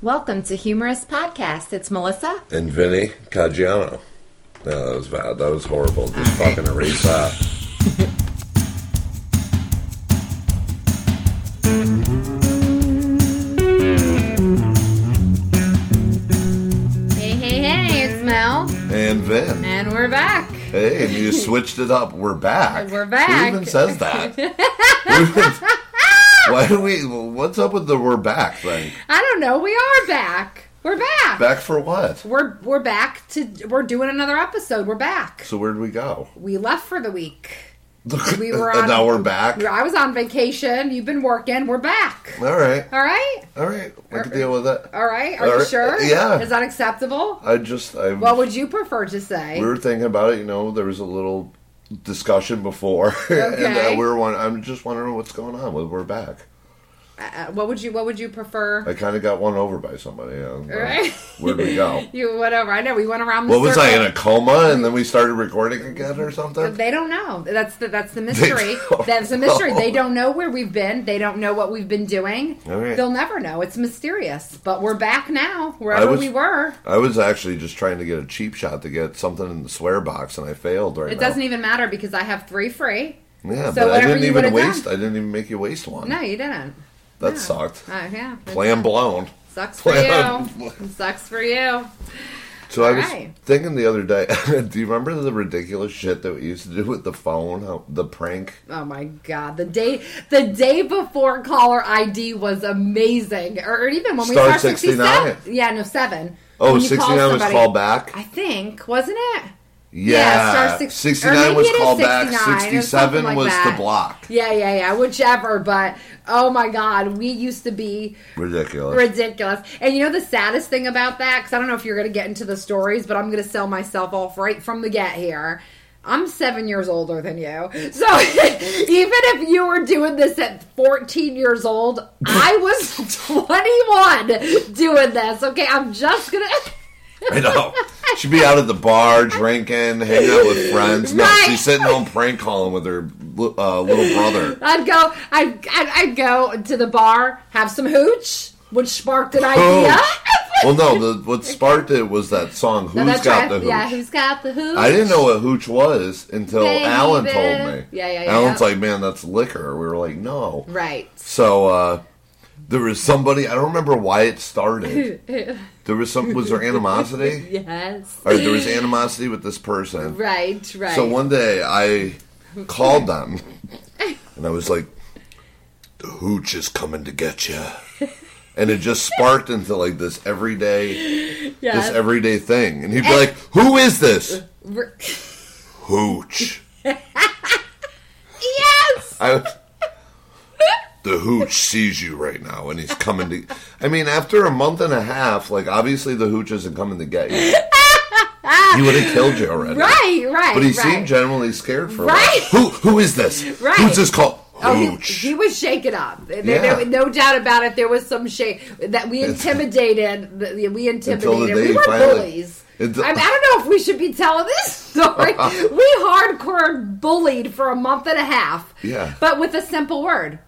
Welcome to Humorous Podcast. It's Melissa. And Vinny Caggiano. No, that was bad. That was horrible. Just fucking erase that. Hey, hey, hey, it's Mel. And Vin. And we're back. Hey, you switched it up. We're back. We're back. Who even says that? Why do we? What's up with the "we're back" thing? I don't know. We are back. We're back. Back for what? We're we're back to we're doing another episode. We're back. So where'd we go? We left for the week. We were on- now we're back. I was on vacation. You've been working. We're back. All right, All right. all right. I can er, deal with it. All right. Are All you right. sure? Yeah. Is that acceptable? I just, I. What would you prefer to say? we were thinking about it. You know, there was a little discussion before, and uh, we were. one. I'm just wondering what's going on. with We're back. Uh, what would you What would you prefer? I kind of got won over by somebody. You know, Right. Where'd we go? You whatever. I know we went around. The What was I in a coma and then we started recording again or something? They don't know. That's the that's the mystery. That's the mystery. know. They don't know where we've been. They don't know what we've been doing. Right. They'll never know. It's mysterious. But we're back now, wherever was- we were. I was actually just trying to get a cheap shot to get something in the swear box and I failed right It now. doesn't even matter because I have three free. Yeah, so but I didn't even waste. done. I didn't even make you waste one. No, you didn't. That no. sucked. Uh, yeah. Plan blown. Sucks for Plan- you. Sucks for you. So I was Alright. thinking the other day. do you remember the ridiculous shit that we used to do with the phone? How, the prank. Oh my god, the day the day before caller ID was amazing, or, or even when we Star started 69. 67. Yeah, no seven. Oh, When you call 69 was called back. I think wasn't it? Yeah, Star six- 69 was it is called back. 69, or 67 like was that. to block. Yeah, yeah, yeah. Whichever, but oh my god, we used to be Ridiculous. ridiculous. And you know the saddest thing about that, because I don't know if you're going to get into the stories, but I'm going to sell myself off right from the get here. I'm seven years older than you. So even if you were doing this at 14 years old, I was 21 doing this. Okay, I'm just going to. I know. She'd be out at the bar drinking, hanging out with friends. No, Right. she's sitting home prank calling with her uh, little brother. I'd go. I'd, I'd, I'd go to the bar, have some hooch, which sparked an idea. Well, no, the, what sparked it was that song, Who's No, Got right. the Hooch? Yeah, who's got the hooch? I didn't know what hooch was until Baby. Alan told me. Yeah, yeah, yeah. Alan's like, man, that's liquor. We were like, no. Right. So, uh, there was somebody, I don't remember why it started. There was some, was there animosity? Yes. Or there was animosity with this person. Right. Right. So one day I called them and I was like, "The hooch is coming to get you," and it just sparked into like this everyday, yeah. this everyday thing. And he'd be like, "Who is this hooch?" yes. I was, the hooch sees you right now, and he's coming to. I mean, after a month and a half, like obviously the hooch isn't coming to get you. He would have killed you already. Right. Right. But he right. seemed genuinely scared for Right. a while. Who who is this? Right. Who's this called? Oh, he, Hooch. he was shaken up. There, Yeah. there- no doubt about it. There was some shake that we intimidated. the- We intimidated. We were finally- bullies. I, I don't know if we should be telling this story. we hardcore bullied for a month and a half. Yeah. But with a simple word,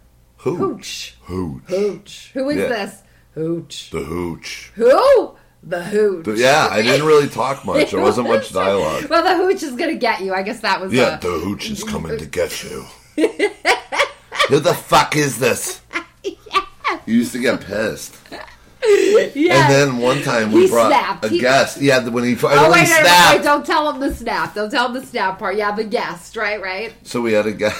Hooch. hooch. Hooch. Who is Yeah. this? Hooch. The hooch. Who? The hooch. Yeah, I didn't really talk much. There wasn't much dialogue. Well, the hooch is gonna get you. I guess that was. Yeah, the hooch is coming to get you. Who the fuck is this? You used to get pissed. yeah. And then one time we He brought snapped. a He- guest. Yeah, when he Oh finally wait, wait, wait, snapped. wait! Don't tell him the snap. Don't tell him the snap part. Yeah, the guest. Right, right. So we had a guy.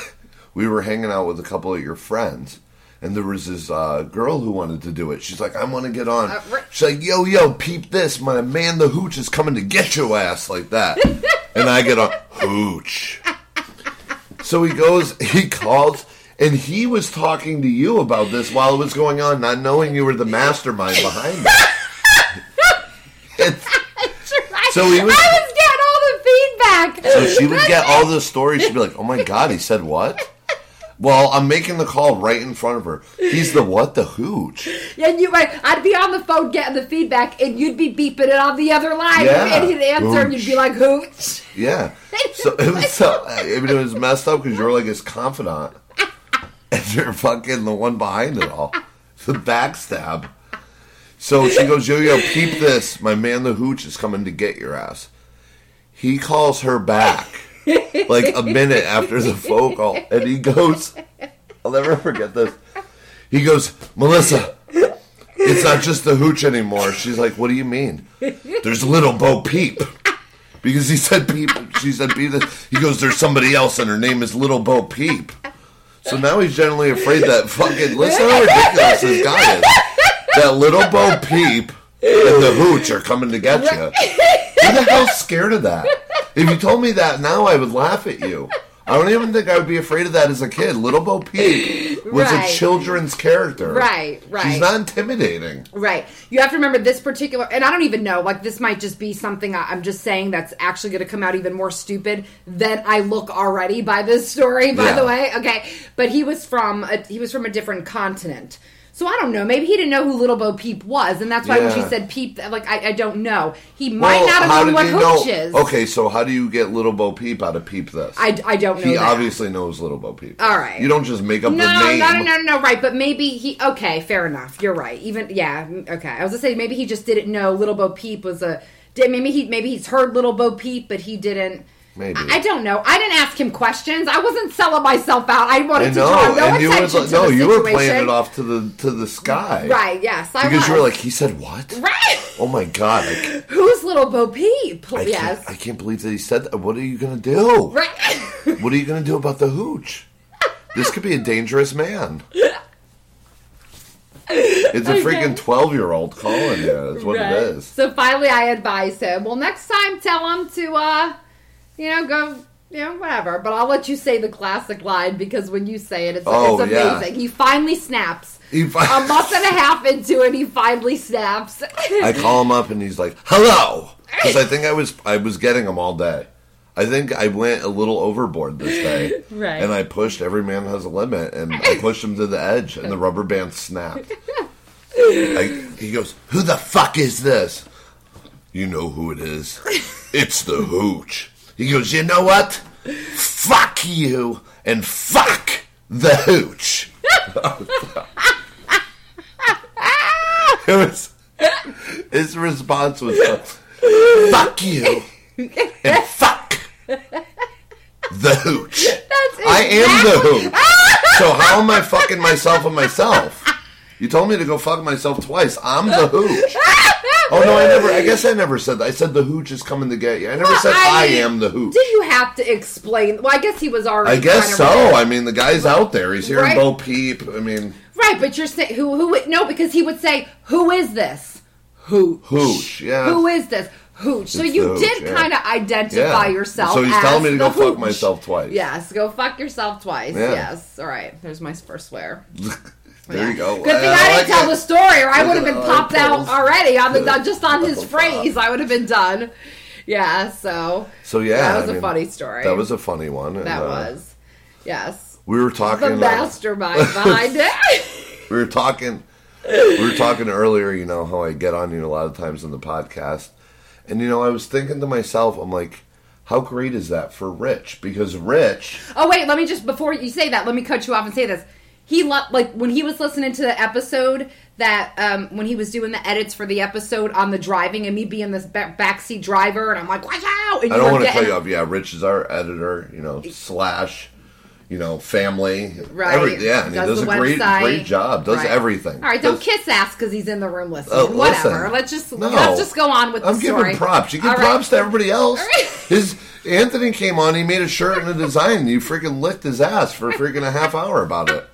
We were hanging out with a couple of your friends, and there was this uh, girl who wanted to do it. She's like, "I want to get on." Uh, ri- She's like, "Yo, yo, peep this! My man, the hooch is coming to get your ass like that." and I get on hooch. So he goes, he calls, and he was talking to you about this while it was going on, not knowing you were the mastermind behind it. So he was- I was getting all the feedback. So she would get all the stories. She'd be like, "Oh my god, he said what?" Well, I'm making the call right in front of her. He's the what? The hooch. And you, like, I'd be on the phone getting the feedback, and you'd be beeping it on the other line, Yeah. and he'd answer, and you'd be like, "Hooch." Yeah. So it was so. It was messed up because you're like his confidant, and you're fucking the one behind it all. The backstab. So she goes, Yo, yo, peep this. My man, the hooch, is coming to get your ass. He calls her back like a minute after the phone call, and he goes, I'll never forget this. He goes, Melissa, it's not just the hooch anymore. She's like, What do you mean? There's little Bo Peep. Because he said Peep. She said Peep. He goes, There's somebody else, and her name is Little Bo Peep. So now he's generally afraid that fucking. Listen how ridiculous this guy is. That little Bo Peep and the hooch are coming to get you. Who the hell's scared of that? If you told me that now, I would laugh at you. I don't even think I would be afraid of that as a kid. Little Bo Peep was Right. a children's character. Right, right. She's not intimidating. Right. You have to remember this particular, and I don't even know, like, this might just be something I, I'm just saying that's actually going to come out even more stupid than I look already by this story, by Yeah. the way. Okay. But he was from, a, he was from a different continent. So I don't know. Maybe he didn't know who Little Bo Peep was, and that's why when she said Peep, like I, I don't know. He might Well, not have known what hooch know? is. Okay, so how do you get Little Bo Peep out of Peep this? I, I don't know. he that. obviously knows Little Bo Peep. All right. You don't just make up No, the name. no, no, no, no, right. But maybe he. Okay, fair enough. You're right. Even yeah. Okay, I was gonna say maybe he just didn't know Little Bo Peep was a. Maybe he maybe he's heard Little Bo Peep, but he didn't. Maybe. I, I don't know. I didn't ask him questions. I wasn't selling myself out. I wanted I to know, draw no attention was to no, the you were playing it off to the to the sky, Right. Yes. I Because was. you were like, he said what? right. Oh my god! Who's Little Bo Peep? I yes. can't, I can't believe that he said that. What are you gonna do? right. What are you gonna do about the hooch? This could be a dangerous man. It's a Okay. freaking twelve-year-old calling you. That's what Right. it is. So finally, I advise him. Well, next time, tell him to, uh, you know, go, you know, whatever. But I'll let you say the classic line because when you say it, it's, Oh, it's yeah. amazing. He finally snaps. He fi- a month and a half into it, he finally snaps. I call him up and he's like, "Hello," because I think I was I was getting him all day. I think I went a little overboard this day, Right. And I pushed. Every man has a limit, and I pushed him to the edge, and the rubber band snapped. I, he goes, "Who the fuck is this?" You know who it is. It's the hooch. He goes, "You know what? Fuck you and fuck the hooch." it was his response was fuck you and fuck the hooch. That's I am the hooch. So how am I fucking myself and myself? You told me to go fuck myself twice. I'm the hooch. Oh no, I never. I guess I never said that. I said the hooch is coming to get you. I never Well, said I I, mean, am the hooch. Did you have to explain? Well, I guess he was already. I guess so. of- I mean, the guy's out there. He's hearing Right. Bo Peep. I mean, Right, but you're saying who? Who? No, because he would say, "Who is this? Who? hooch. Yeah. Who is this? Hooch. So It's you hooch, did yeah. kind of identify Yeah. yourself. So he's as telling me to the go fuck myself twice. Yes, go fuck yourself twice. Yeah. Yes. All right. There's my first swear. There Yeah. you go. Good thing Uh, I, didn't like tell it. the story, or I would have been popped out already on the just on his phrase. I would have been done. Yeah. So. So yeah, that was I a mean, funny story. That was a funny one. and, That uh, was. Yes. We were The talking. uh, mastermind behind it. we were talking. We were talking earlier. You know how I get on you a lot of times in the podcast, and you know I was thinking to myself, I'm like, how great is that for Rich? Because Rich, Oh wait, let me just before you say that, let me cut you off and say this. He lo- like when he was listening to the episode that um, when he was doing the edits for the episode on the driving and me being this ba- backseat driver and I'm like watch out and I don't want to getting- you off. Yeah, Rich is our editor. You know, slash. You know, family. Right. Every, yeah, and he does a great, website. great job. Does Right. everything. All right, don't Does- kiss ass because he's in the room listening. Oh, Whatever. listen. Let's just No. let's just go on with the I'm story. giving props. You give All right. props to everybody else. Right. His Anthony came on. He made a shirt and a design. And you freaking licked his ass for freaking a half hour about it.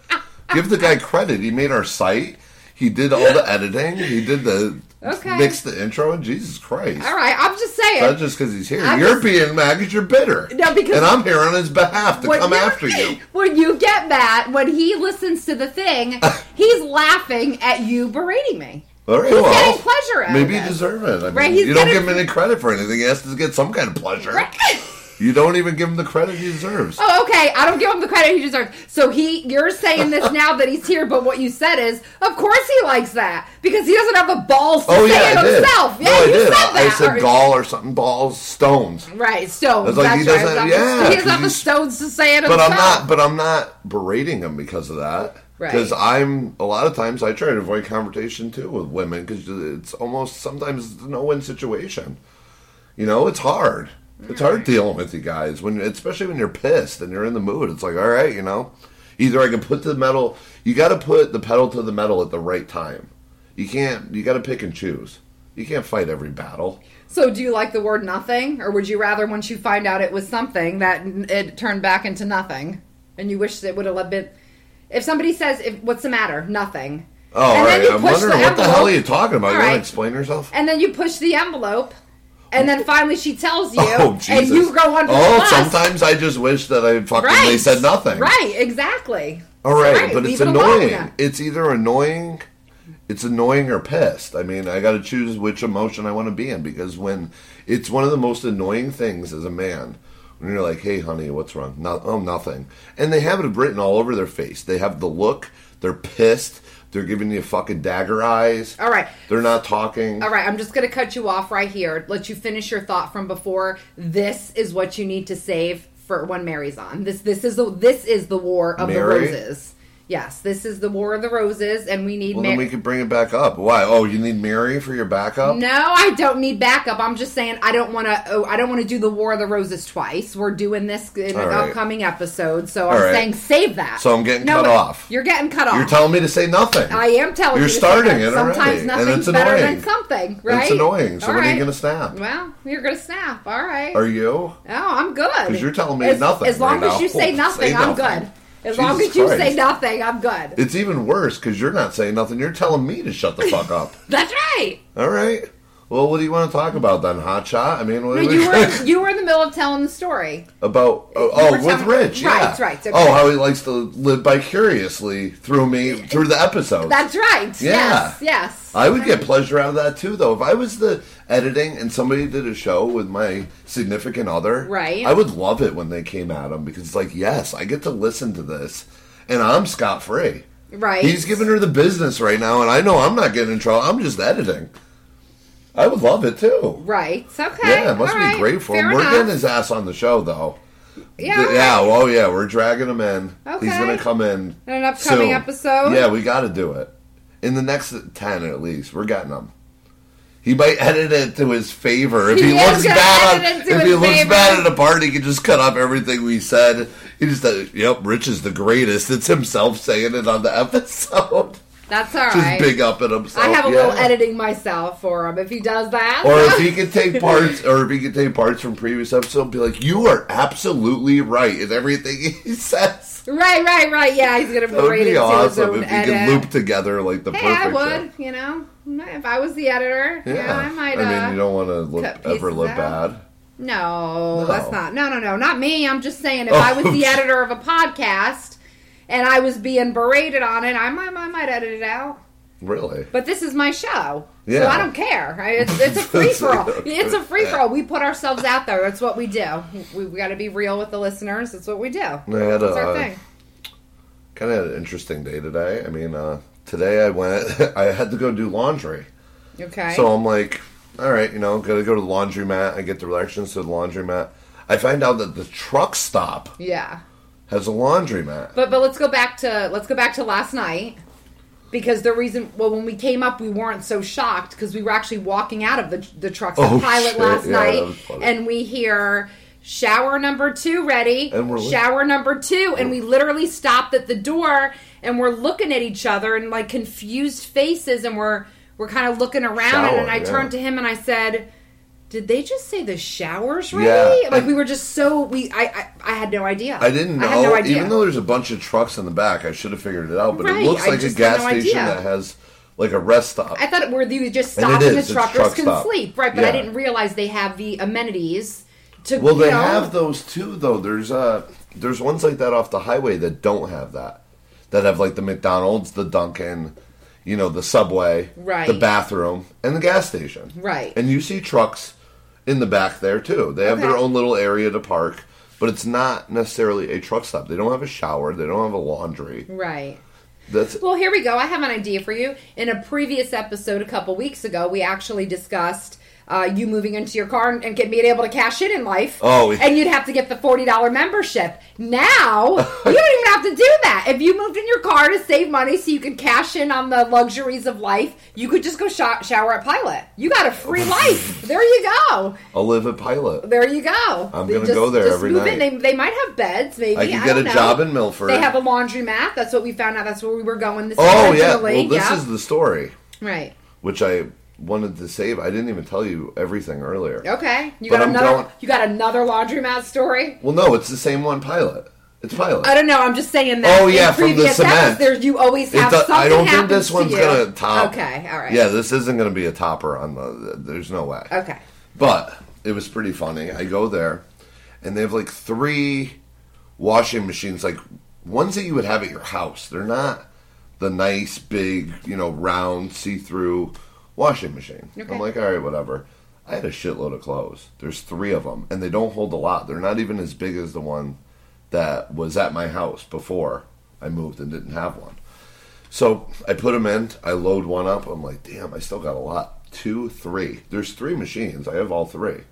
Give the guy credit. He made our site. He did all the editing. He did the Okay. mixed the intro. And Jesus Christ, All right, I'm just saying. not just because he's here. I'm You're just- being mad because you're bitter. No, because- and I'm here on his behalf to come after you. When you get mad, when he listens to the thing, he's laughing at you berating me. All right, He's well, getting pleasure out maybe you it. deserve it. I mean, Right, he's you don't getting- give him any credit for anything. He has to get some kind of pleasure. Right. You don't even give him the credit he deserves. Oh, okay. I don't give him the credit he deserves. So he, you're saying this now that he's here, but what you said is, of course he likes that because he doesn't have the balls to Oh say yeah, it I did. himself. Yeah, no, you did. said that. I said Or- gall or something. Balls, stones. Right, stones. Like he doesn't- right. yeah, he doesn't have the stones to say it But himself. I'm not. But I'm not berating him because of that. Right. Because I'm a lot of times I try to avoid confrontation too with women because it's almost sometimes no win situation. You know, it's hard. It's hard dealing with you guys when, especially when you're pissed and you're in the mood. It's like, all right, you know, either I can put the metal. You got to put the pedal to the metal at the right time. You can't. You got to pick and choose. You can't fight every battle. So, do you like the word nothing, or would you rather, once you find out it was something, that it turned back into nothing, and you wish it would have been? If somebody says, if, "What's the matter?" Nothing. Oh, all And then right. you I'm push wondering what the hell are you talking about. All you want to explain yourself? And then you push the envelope, and then finally she tells you, Oh, and you go under the Oh, sometimes I just wish that I fucking right? they said nothing. Right? Exactly. All right, Right, but it's it alone. annoying. It's either annoying, it's annoying or pissed. I mean, I got to choose which emotion I want to be in because when it's one of the most annoying things as a man when you're like, "Hey, honey, what's wrong?" No, oh, nothing. And they have it written all over their face. They have the look. They're pissed. They're giving you fucking dagger eyes. All right. They're not talking. All right, I'm just going to cut you off right here. Let you finish your thought from before. This is what you need to save for when Mary's on. This this is the this is the war of Mary? the roses. Yes, this is the war of the roses, and we need Well, Mary. then we could bring it back up. Why? Oh, you need Mary for your backup? no, I don't need backup. I'm just saying I don't want to. Oh, I don't want to do the War of the Roses twice. We're doing this in All an right. upcoming episode, so All I'm right. saying save that. So I'm getting No, cut off. You're getting cut off. You're telling me to say nothing. I am telling You're you. to starting it. Sometimes already, and nothing's it's better annoying. than something, right? It's annoying. So All when are you going to snap? Well, you're gonna snap. All right. Are you? Oh, I'm good. Because you're telling me as, nothing As long right as now. you say Say nothing, I'm nothing. good. As long as you say nothing, I'm good. It's even worse because you're not saying nothing. You're telling me to shut the fuck up. That's right. All right. Well, what do you want to talk about then, Hotshot? I mean, what No, you were you were in the middle of telling the story. about? Oh, oh with Rich, Right, yeah. right, okay. Oh, how he likes to live vicariously through me through the episode. That's right. Yeah. Yes. Yes. I would get pleasure out of that too, though. If I was the editing and somebody did a show with my significant other, Right. I would love it when they came at him because it's like, yes, I get to listen to this, and I'm scot free. Right. He's giving her the business right now, and I know I'm not getting in trouble. I'm just editing. I would love it too. Right. Okay. Yeah, it must All be right. great for Fair him. We're enough. getting his ass on the show, though. Yeah. Th- all yeah, right. well, yeah, we're dragging him in. Okay. He's gonna come in In an upcoming soon. episode? Yeah, we got to do it in the next ten at least. We're getting him. He might edit it to his favor if He he, looks bad. On, if he looks favor. bad at a party, he can just cut off everything we said. He just, uh, yep, Rich is the greatest. It's himself saying it on the episode. That's all just right. big up at himself. I have a yeah. little editing myself for him if he does that. Or if he could take parts, or if he could take parts from previous episodes, be like, "You are absolutely right in everything he says." right, right, right. Yeah, he's gonna That would be awesome if he edit. could loop together like the Hey, I perfect. would. show. You know, if I was the editor, yeah, Yeah, I might. Uh, mean, you don't want to look ever look out. bad. No, No. that's not. No, no, no, not me. I'm just saying, if Oh, I was the editor of a podcast and I was being berated on it, I might, I might edit it out. Really? But this is my show, so I don't care. It's, it's a free for all. It's a free for all. We put ourselves out there. That's what we do. We, got to be real with the listeners. That's what we do. I had That's a our thing. kind of an interesting day today. I mean, uh, today I went. I had to go do laundry, Okay. so I'm like, all right, you know, gotta go to the laundromat. I get directions to the laundromat. I find out that the truck stop yeah. Has a laundromat. But but let's go back to let's go back to last night because the reason well when we came up we weren't so shocked because we were actually walking out of the the trucks Oh, pilot shit. last Yeah, night and we hear shower number two ready And we're shower number two and we literally stopped at the door and we're looking at each other and like confused faces and we're we're kind of looking around Shower, and I yeah. turned to him and I said. Did they just say the showers ready? Yeah. Like we were just so we I, I I had no idea. I didn't know, I had no idea. even though there's a bunch of trucks in the back, I should have figured it out. But Right, it looks like a gas no station idea. that has like a rest stop. I thought it where you just And stop it and, the it's truckers truck can stop. sleep, right? But I didn't realize they have the amenities to. Well, they know, have those too, though. There's uh, there's ones like that off the highway that don't have that. That have like the McDonald's, the Dunkin', you know, the Subway, Right. the bathroom, and the gas station. Right. And you see trucks in the back there too. They have their own little area to park, but it's not necessarily a truck stop. They don't have a shower. They don't have a laundry. Right. That's Well, here we go. I have an idea for you. In a previous episode a couple weeks ago, we actually discussed. Uh, you moving into your car and, and get being able to cash in in life. Oh, and you'd have to get the forty dollar membership. Now you don't even have to do that. If you moved in your car to save money so you could cash in on the luxuries of life, you could just go sho- shower at Pilot. You got a free life. There you go. I'll live at Pilot. There you go. I'm gonna just- go there every night. They, they might have beds. Maybe I could I get a know. job in Milford. They have a laundromat. That's what we found out. That's where we were going this oh yeah. Well, this yeah. is the story, right. which I wanted to save. I didn't even tell you everything earlier. Okay. You But got I'm another. going- You got another laundromat story. Well, no, it's the same one. Pilot. It's Pilot. I don't know. I'm just saying that. Oh, yeah, from the cement. There's you always have something I don't think this one's you. gonna top. Okay. All right. Yeah, this isn't going to be a topper on the. There's no way. Okay. But it was pretty funny. I go there, and they have like three washing machines, like ones that you would have at your house. They're not the nice, big, you know, round, see through washing machine. Okay. I'm like, all right, whatever. I had a shitload of clothes. There's three of them, and they don't hold a lot. They're not even as big as the one that was at my house before I moved and didn't have one. So I put them in. I load one up. I'm like, damn, I still got a lot. Two, three. There's three machines. I have all three.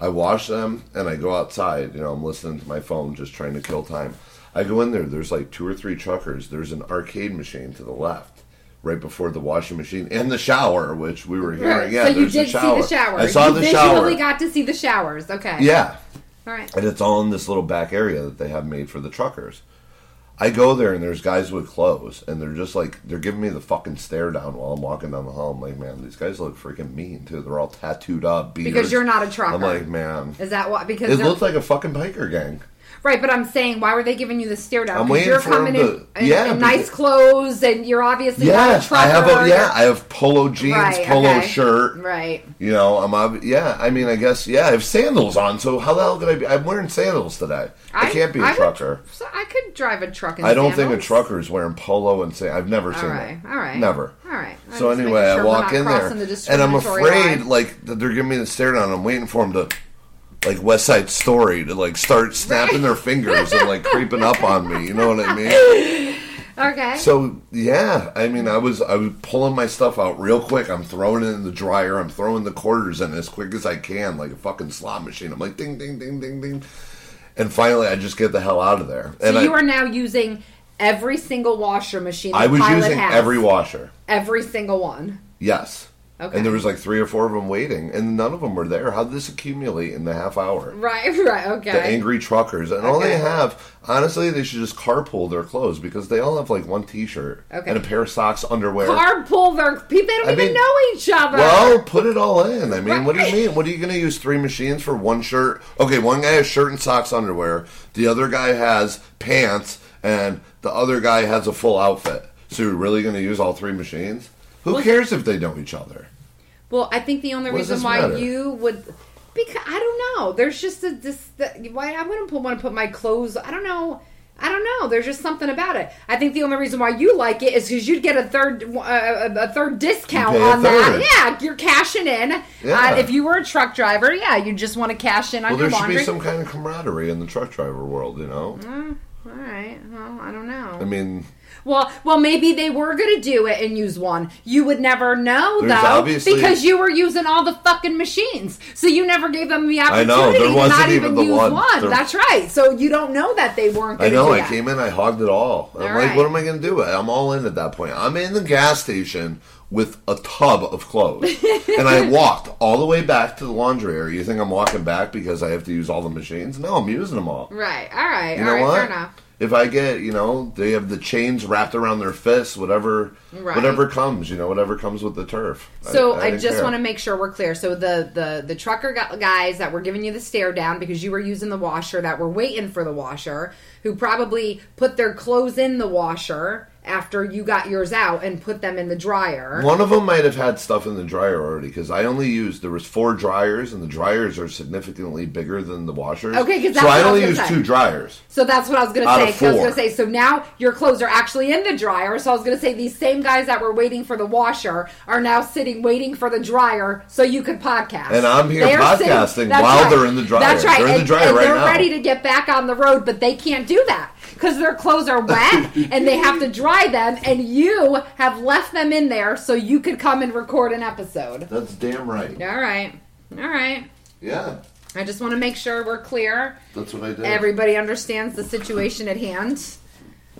I wash them and I go outside. You know, I'm listening to my phone, just trying to kill time. I go in there. There's like two or three truckers. There's an arcade machine to the left, right before the washing machine and the shower, which we were hearing. Right. Yeah, so you did see the shower. I saw you the visually shower. got to see the showers. Okay. yeah, All right. and it's all in this little back area that they have made for the truckers. I go there and there's guys with clothes, and they're just like they're giving me the fucking stare down while I'm walking down the hall. I'm like, man, these guys look freaking mean too. They're all tattooed up. Because you're not a trucker. I'm like, man, Is that what? Because it looks like a fucking biker gang. Right, but I'm saying, why were they giving you the stare down? I'm 'Cause waiting you're for coming to- in, yeah, in nice clothes, and you're obviously Yeah. I have a yeah, I have polo jeans, Right, polo okay. shirt. Right. You know, I'm ob- yeah. I mean, I guess yeah. I have sandals on, so how the hell could I be? I'm wearing sandals today. I, can't be a I would- trucker. so I could drive a truck. In I don't think a trucker is wearing polo and say I've never All seen right, it. all right, Never. all right. I'm So anyway, making I walk in there, the and I'm afraid line. like that they're giving me the stare down. I'm waiting for them to, like West Side Story, to like start snapping their fingers and like creeping up on me. You know what I mean? Okay. So yeah, I mean, I was I was pulling my stuff out real quick. I'm throwing it in the dryer. I'm throwing the quarters in as quick as I can, like a fucking slot machine. I'm like ding ding ding ding ding, and finally I just get the hell out of there. so and you I, are now using every single washer machine. I was using every washer. every single one. Yes. Okay. And there was like three or four of them waiting, and none of them were there. How did this accumulate in the half hour? Right. Right. Okay. The angry truckers, and all they have, honestly, they should just carpool their clothes because they all have like one T-shirt Okay. and a pair of socks, underwear. Carpool their people. They don't I even mean, know each other. Well, put it all in. I mean, what do you mean? What are you going to use three machines for one shirt? Okay, one guy has shirt and socks, underwear. The other guy has pants, and the other guy has a full outfit. So you're really going to use all three machines? Who Well- cares if they know each other? Well, I think the only What reason why matter? you would, because I don't know. There's just a this. The, why I wouldn't put, want to put my clothes. I don't know. I don't know. There's just something about it. I think the only reason why you like it is because you'd get a third uh, a third discount You pay a on that. Yeah, you're cashing in. Yeah. Uh, if you were a truck driver, yeah, you just want to cash in on Well, your there should be some kind of camaraderie in the truck driver world, you know? All right. Well, I don't know. I mean, Well, well, maybe they were going to do it and use one. You would never know There's though, because you were using all the fucking machines. So you never gave them the opportunity. I know, there to wasn't not even even the use one. one. There- That's right. So you don't know that they weren't. I Gonna know. I that. came in, I hogged it all. I'm All like, right. what am I going to do? I'm all in at that point. I'm in the gas station with a tub of clothes, and I walked all the way back to the laundry area. You think I'm walking back because I have to use all the machines? No, I'm using them all. Right. All right. You all know right. what? Fair enough. If I get, you know, they have the chains wrapped around their fists, whatever, Right. whatever comes, you know, whatever comes with the turf. So I, didn't just want to make sure we're clear. So the the the trucker guys that were giving you the stare down because you were using the washer, that were waiting for the washer, who probably put their clothes in the washer after you got yours out and put them in the dryer. One of them might have had stuff in the dryer already because I only used there was four dryers and the dryers are significantly bigger than the washers. Okay, because so what I I only gonna used say. two dryers. So that's what I was going to say. I was going to say. So now your clothes are actually in the dryer. So I was going to say these same guys that were waiting for the washer are now sitting waiting for the dryer so you could podcast. And I'm here They're podcasting that's while they're in the dryer. That's right. They're in the dryer and right they're now. ready to get back on the road, but they can't do that because their clothes are wet and they have to dry them. And you have left them in there so you could come and record an episode. That's damn right. All right. All right. Yeah, I just want to make sure we're clear. that's what I did. Everybody understands the situation at hand.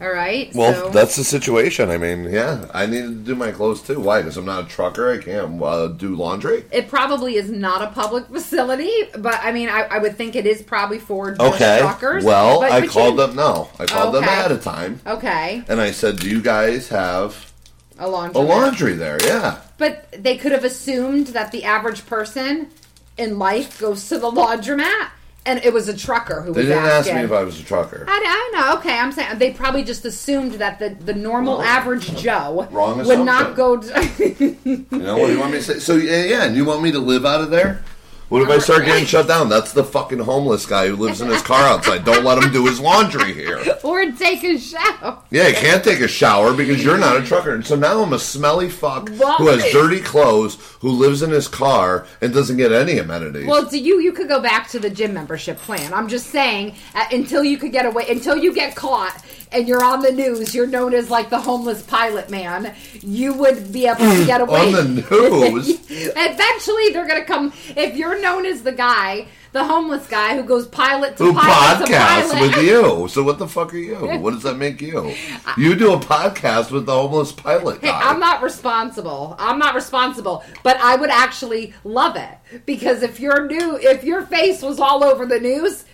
All right. Well, so, that's the situation. I mean, yeah, I need to do my clothes too. Why? Because I'm not a trucker. I can't uh, do laundry. It probably is not a public facility, but I mean, I, I would think it is probably for Okay. truckers. Well, but, I but called you, them. No, I called them Okay. ahead of time, Okay, and I said, "Do you guys have a laundry. a laundry there?" Yeah. But they could have assumed that the average person in life goes to the laundromat, and it was a trucker who was asking. They was didn't ask me if I was a trucker. I, I know. Okay, I'm saying they probably just assumed that the, the normal Wrong. average Joe Wrong would not go. To, You know what do you want me to say? So yeah, yeah, and you want me to live out of there? What if I start getting shut down? That's the fucking homeless guy who lives in his car outside. Don't let him do his laundry here. or take a shower. Yeah, he can't take a shower because you're not a trucker. And so now I'm a smelly fuck who has dirty clothes, who lives in his car and doesn't get any amenities. Well, do you you could go back to the gym membership plan. I'm just saying uh, until you could get away, until you get caught and you're on the news, you're known as like the homeless pilot man. You would be able to get away On the news? Eventually, they're gonna come. If you're known as the guy, the homeless guy who goes pilot to who pilot to podcasts pilot. with you? So what the fuck are you? What does that make you? You do a podcast with the homeless pilot Hey. I'm not responsible. I'm not responsible, but I would actually love it because if you're new, if your face was all over the news,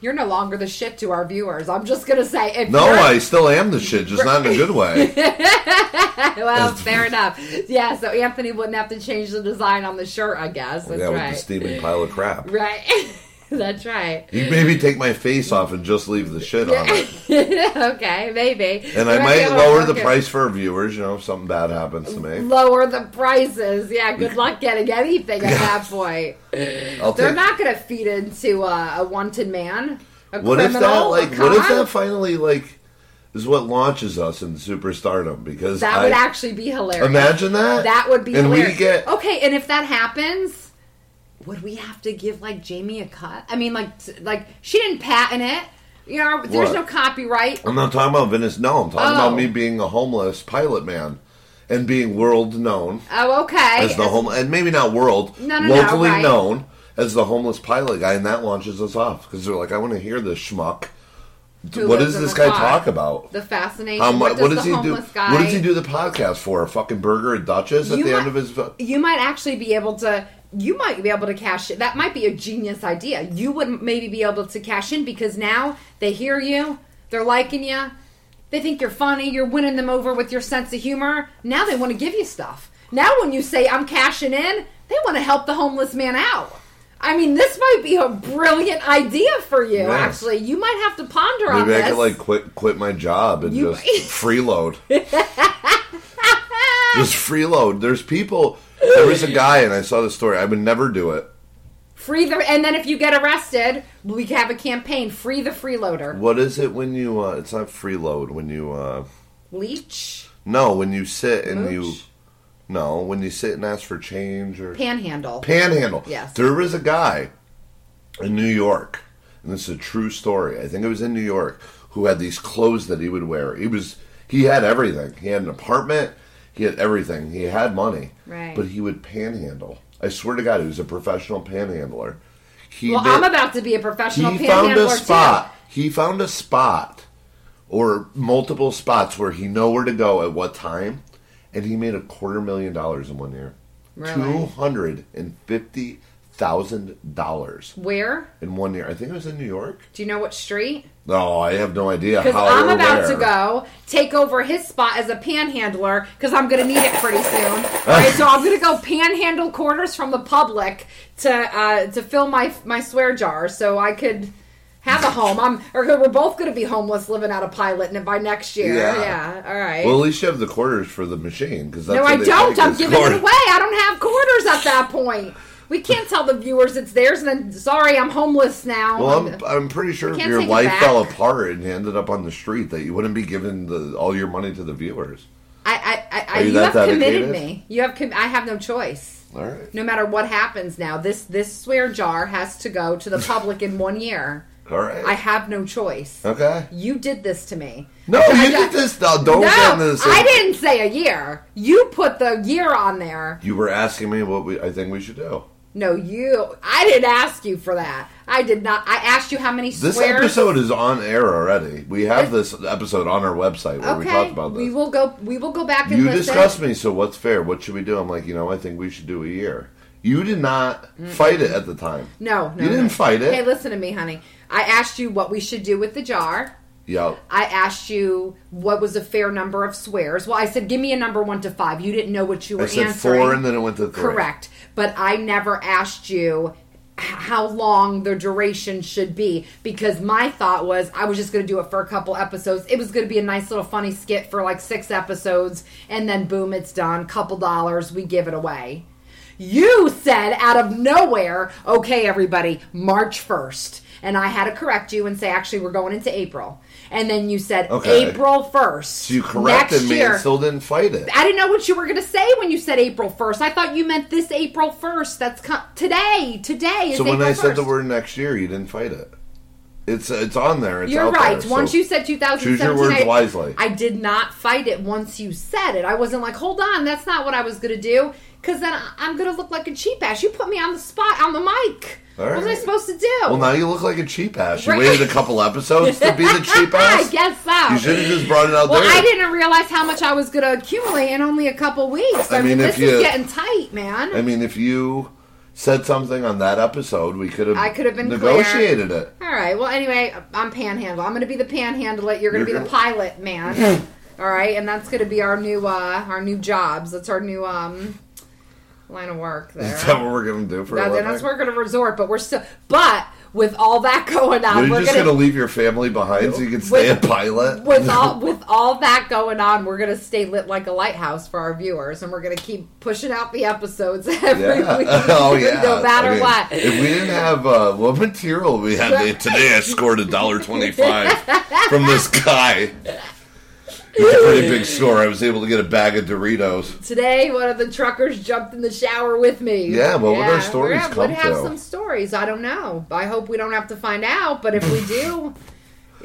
you're no longer the shit to our viewers. I'm just gonna say, if no, I still am the shit, just not in a good way. well, fair enough. Yeah, so Anthony wouldn't have to change the design on the shirt, I guess. That's yeah, with the steaming pile of crap. Right. That's right. You maybe take my face off and just leave the shit on it. okay, maybe. And You I might lower the price for viewers, you know, if something bad happens to me. Lower the prices. Yeah, good luck getting anything at that point. I'll They're take not going to feed into uh, a wanted man. A What if that like what if that finally like is what launches us in superstardom because That I, would actually be hilarious. imagine that That would be and hilarious. we get Okay, and if that happens, would we have to give like Jamie a cut? I mean, like, like she didn't patent it. You know, there's What? no copyright. I'm not talking about Venice. No, I'm talking Oh. about me oh. being a homeless pilot man and being world known Oh, okay. as the home and maybe not world No, no, no, locally right. known as the homeless pilot guy, and that launches us off because they're like, I want to hear this schmuck. Who what does this guy car. talk about? The fascination. What does what does he do? guy? What does he do the podcast for? A fucking burger at Duchess at You the might- end of his. You might actually be able to. You might be able to cash it. That might be a genius idea. You would maybe be able to cash in because now they hear you, they're liking you, they think you're funny, you're winning them over with your sense of humor. Now they want to give you stuff. Now when you say I'm cashing in, they want to help the homeless man out. I mean, this might be a brilliant idea for you. Yeah. Actually, you might have to ponder on this. Maybe I could like quit quit my job and You- just freeload. just freeload. There's people. There was a guy, and I saw the story. I would never do it. free the, and then if you get arrested, we have a campaign: free the freeloader. What is it when you? Uh, it's not freeload. When you? uh Leech, No, when you sit and you. Mooch? No, when you sit and ask for change or panhandle. panhandle. Yes. There was a guy in New York, and this is a true story. I think it was in New York who had these clothes that he would wear. He was he had everything. He had an apartment. He had everything. He had money. Right. But he would panhandle. I swear to God, he was a professional panhandler. He well, did- I'm about to be a professional he found a panhandler spot. He found a spot or multiple spots where he know where to go at what time, and he made a quarter million dollars in one year. Really? Two hundred and fifty thousand dollars. Where? in one year. I think it was in New York. Do you know what street? No, I have no idea Because I'm about where. to go take over his spot as a panhandler because I'm going to need it pretty soon. All right, so I'm going to go panhandle quarters from the public to uh, to fill my my swear jar so I could have a home. I'm or we're both going to be homeless living out of pilot and by next year. Yeah. Yeah, all right. Well, at least you have the quarters for the machine because no, I don't. I'm giving it away. I don't have quarters at that point. We can't tell the viewers it's theirs, and then sorry, I'm homeless now. Well, I'm, I'm pretty sure if your life fell apart and you ended up on the street, that you wouldn't be giving the, all your money to the viewers. I, I, I, I you you, have committed me. You have, com- I have no choice. All right. No matter what happens now, this this swear jar has to go to the public in one year. All right. I have no choice. okay. You did this to me. No, I- you did this. No, don't no, this. I didn't say a year. You put the year on there. You were asking me what we, I think we should do. No, you. I didn't ask you for that. I did not. I asked you how many This episode is on air already. We have this episode on our website where we Okay, talked about this. we will go. We will go back and you listen. discussed me, so what's fair? What should we do? I'm like, you know, I think we should do a year. You did not fight it at the time. No, no, You didn't no. fight it. Hey, listen to me, honey. I asked you what we should do with the jar. Yep. I asked you what was a fair number of swears. Well, I said give me a number one to five. You didn't know what you were I said answering. four, and then it went to three. Correct. But I never asked you how long the duration should be because my thought was I was just going to do it for a couple episodes. It was going to be a nice little funny skit for like six episodes, and then boom, it's done. Couple dollars, we give it away. You said out of nowhere, okay, everybody, March 1st. And I had to correct you and say, actually, we're going into April. And then you said Okay. April 1st. So you corrected next me year. and still didn't fight it. I didn't know what you were going to say when you said April 1st. I thought you meant this April 1st. That's co- today. Today is So when April I said the word next year, you didn't fight it. It's it's on there. It's You're right. there, once so you said 2017, choose your words I, wisely. I did not fight it once you said it. I wasn't like, hold on, that's not what I was going to do. Because then I'm going to look like a cheap ass. You put me on the spot, on the mic. All What was I supposed to do? Well, now you look like a cheap ass. You Right. waited a couple episodes to be the cheap ass. I ass. guess so. You should have just brought it out Well, there. I didn't realize how much I was going to accumulate in only a couple weeks. I, I mean, mean, this if you- is getting tight, man. I mean, if you said something on that episode, we could have. I could have been negotiated it. All right. Well, anyway, I'm panhandle. I'm going to be the panhandler. You're going to be You're the pilot man. All right, and that's going to be our new uh our new jobs. That's our new um line of work there. Is that what we're gonna do for a That- living? that's where we're going to resort. But we're still. But with all that going on, You're we're just going gonna leave your family behind so you can stay With- a pilot. with all with all that going on, we're gonna stay lit like a lighthouse for our viewers, and we're gonna keep pushing out the episodes every yeah. week, oh yeah. no matter I mean, what. If we didn't have uh, what material we had today, I scored a dollar twenty-five from this guy. It's a pretty big score. I was able to get a bag of Doritos. Today, one of the truckers jumped in the shower with me. Yeah, well, what our stories we're- come We'd have to? some stories. I don't know. I hope we don't have to find out. But if we do,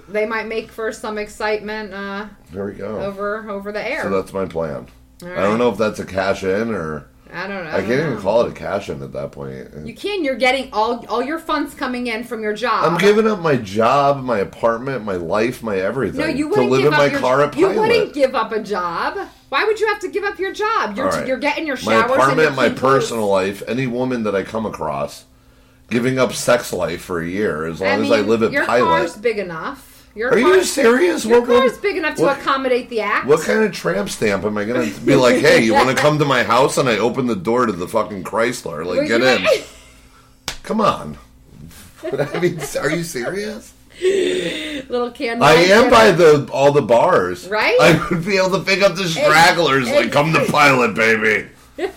they might make for some excitement uh, There we go. over over the air. So that's my plan. All I don't know if that's a cash in or I don't know. I can't even call it a cash in at that point. You can. You're getting all all your funds coming in from your job. I'm giving up my job, my apartment, my life, my everything No, you wouldn't live give in up my your, car You wouldn't give up a job. Why would you have to give up your job? You're right. you're getting your my showers. and apartment, your my personal life, any woman that I come across, giving up sex life for a year as long I as I live at your Pilot. car's big enough. Your Are you serious? Your What- car's what- big enough to what- accommodate the act. What kind of tramp stamp am I going to be like? Hey, you want to come to my house? And I open the door to the fucking Chrysler. Like, Well, get in. Come on. I mean, are you serious? Little candle. I am by the all the bars, Right? I would be able to pick up the stragglers. like, come to Pilot, baby.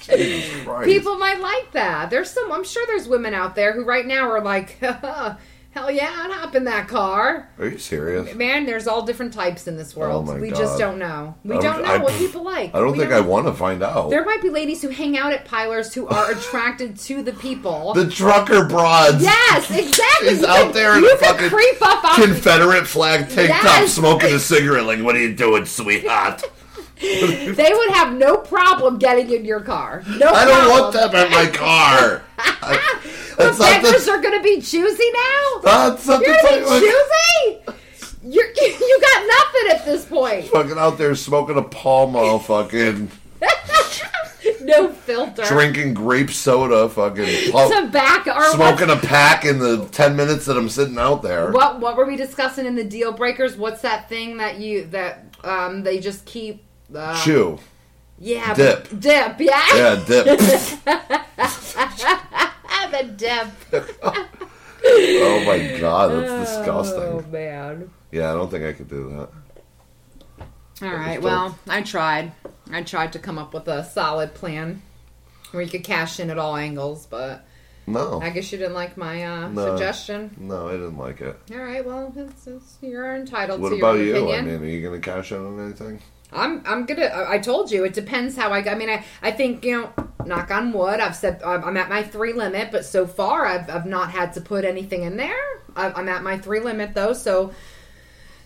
Jesus Christ. People might like that. There's some. I'm sure there's women out there who right now are like, hell yeah, I'd hop in that car. Are you serious? Man, there's all different types in this world. Oh we God. just don't know. We I don't don't- know I- what people like. I don't We think I want to find out. There might be ladies who hang out at Pilers who are attracted to the people. The trucker broads. yes, exactly. She's You out can- there in you a can fucking creep up on Confederate flag tank top, smoking a cigarette. Like, what are you doing, sweetheart? They would have no problem getting in your car. No I don't want problem. them in my car. I- The that's not the. are going to be choosy now. That's not You're going to be choosy. You're, you got nothing at this point. Fucking out there smoking a Pall Mall, fucking no filter. drinking grape soda, fucking pump, tobacco. Or smoking a pack in the ten minutes that I'm sitting out there. What what were we discussing in the deal breakers? What's that thing that you that um they just keep uh, Chew, Yeah, Dip. dip, yeah. yeah, dip. the dip. oh my god, that's disgusting. Oh man. Yeah, I don't think I could do that. All right. Well, I tried. I tried to come up with a solid plan where you could cash in at all angles, but No, I guess you didn't like my uh, No. suggestion. no, I didn't like it. All right. Well, it's, it's, you're entitled to. your opinion. What about you? I mean, are you gonna cash in on anything? I'm I'm gonna. I I told you it depends how I. I mean, I I think you know. Knock on wood. I've said I'm at my three limit, but so far I've I've not had to put anything in there. I'm at my three limit though, so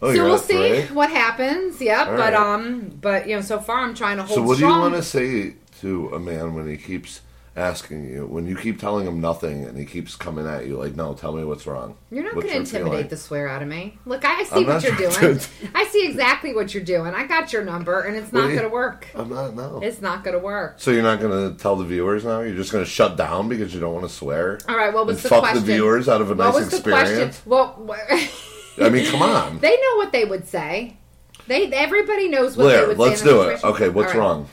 Oh, so we'll see what happens. Yep, All but right. um, but you know, so far I'm trying to hold So what do you want to say to a man when he keeps asking you, when you keep telling him nothing and he keeps coming at you like, no, tell me what's wrong? You're not going to intimidate feeling? the swear out of me. Look, I see I'm what you're doing. to- I see exactly what you're doing. I got your number, and it's not going to work. I'm not, no. It's not going to work. So you're not going to tell the viewers now? You're just going to shut down because you don't want to swear? All right. Well, what was the fuck question? the viewers out of a what nice was the question? experience? Well, I mean, come on. they know what they would say. They everybody knows what they Blair, would let's say. do it. Okay, what's right. wrong?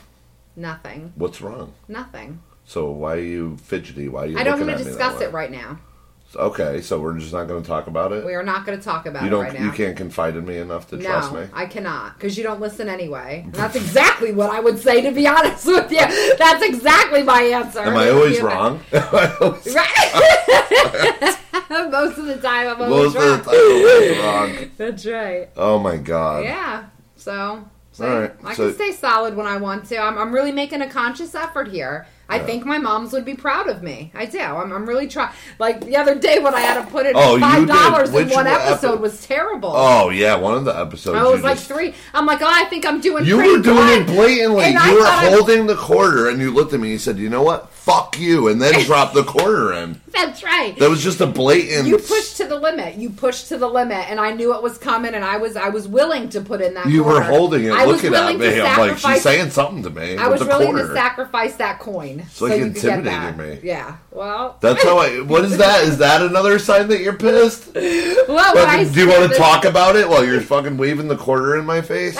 Nothing. What's wrong? Nothing. So why are you fidgety? Why are you I don't want to discuss it right now. Okay, so we're just not going to talk about it? We are not going to talk about you it don't right now. you can't confide in me enough to trust me? I cannot because you don't listen anyway. And that's exactly what I would say, to be honest with you. That's exactly my answer. Am I always wrong? Am I always- Right. Most of the time, I'm always Most of the wrong. time I'm always wrong. That's right. Oh my god. Yeah. So, so All right, I so- can stay solid when I want to. I'm, I'm really making a conscious effort here. I Yeah. think my moms would be proud of me. I do. I'm, I'm really trying. Like the other day when I had to put in Oh, five dollars in one epi- episode was terrible. Oh yeah, one of the episodes. I was like just- three. I'm like, oh, I think I'm doing. You were doing good. it blatantly. And I you were I- holding the quarter, and you looked at me. and You said, "You know what? Fuck you," and then dropped the quarter in. That's right. That was just a blatant. you pushed to the limit. You pushed to the limit, and I knew it was coming, and I was I was willing to put in that. You were holding it, I was looking at me. I'm like, she's saying something to me. I was willing quarter. to sacrifice that coin. So like intimidating me. Yeah. Well. That's how I. What is that? Is that another sign that you're pissed? well, Fucking- do you want to talk about it while you're fucking waving the quarter in my face?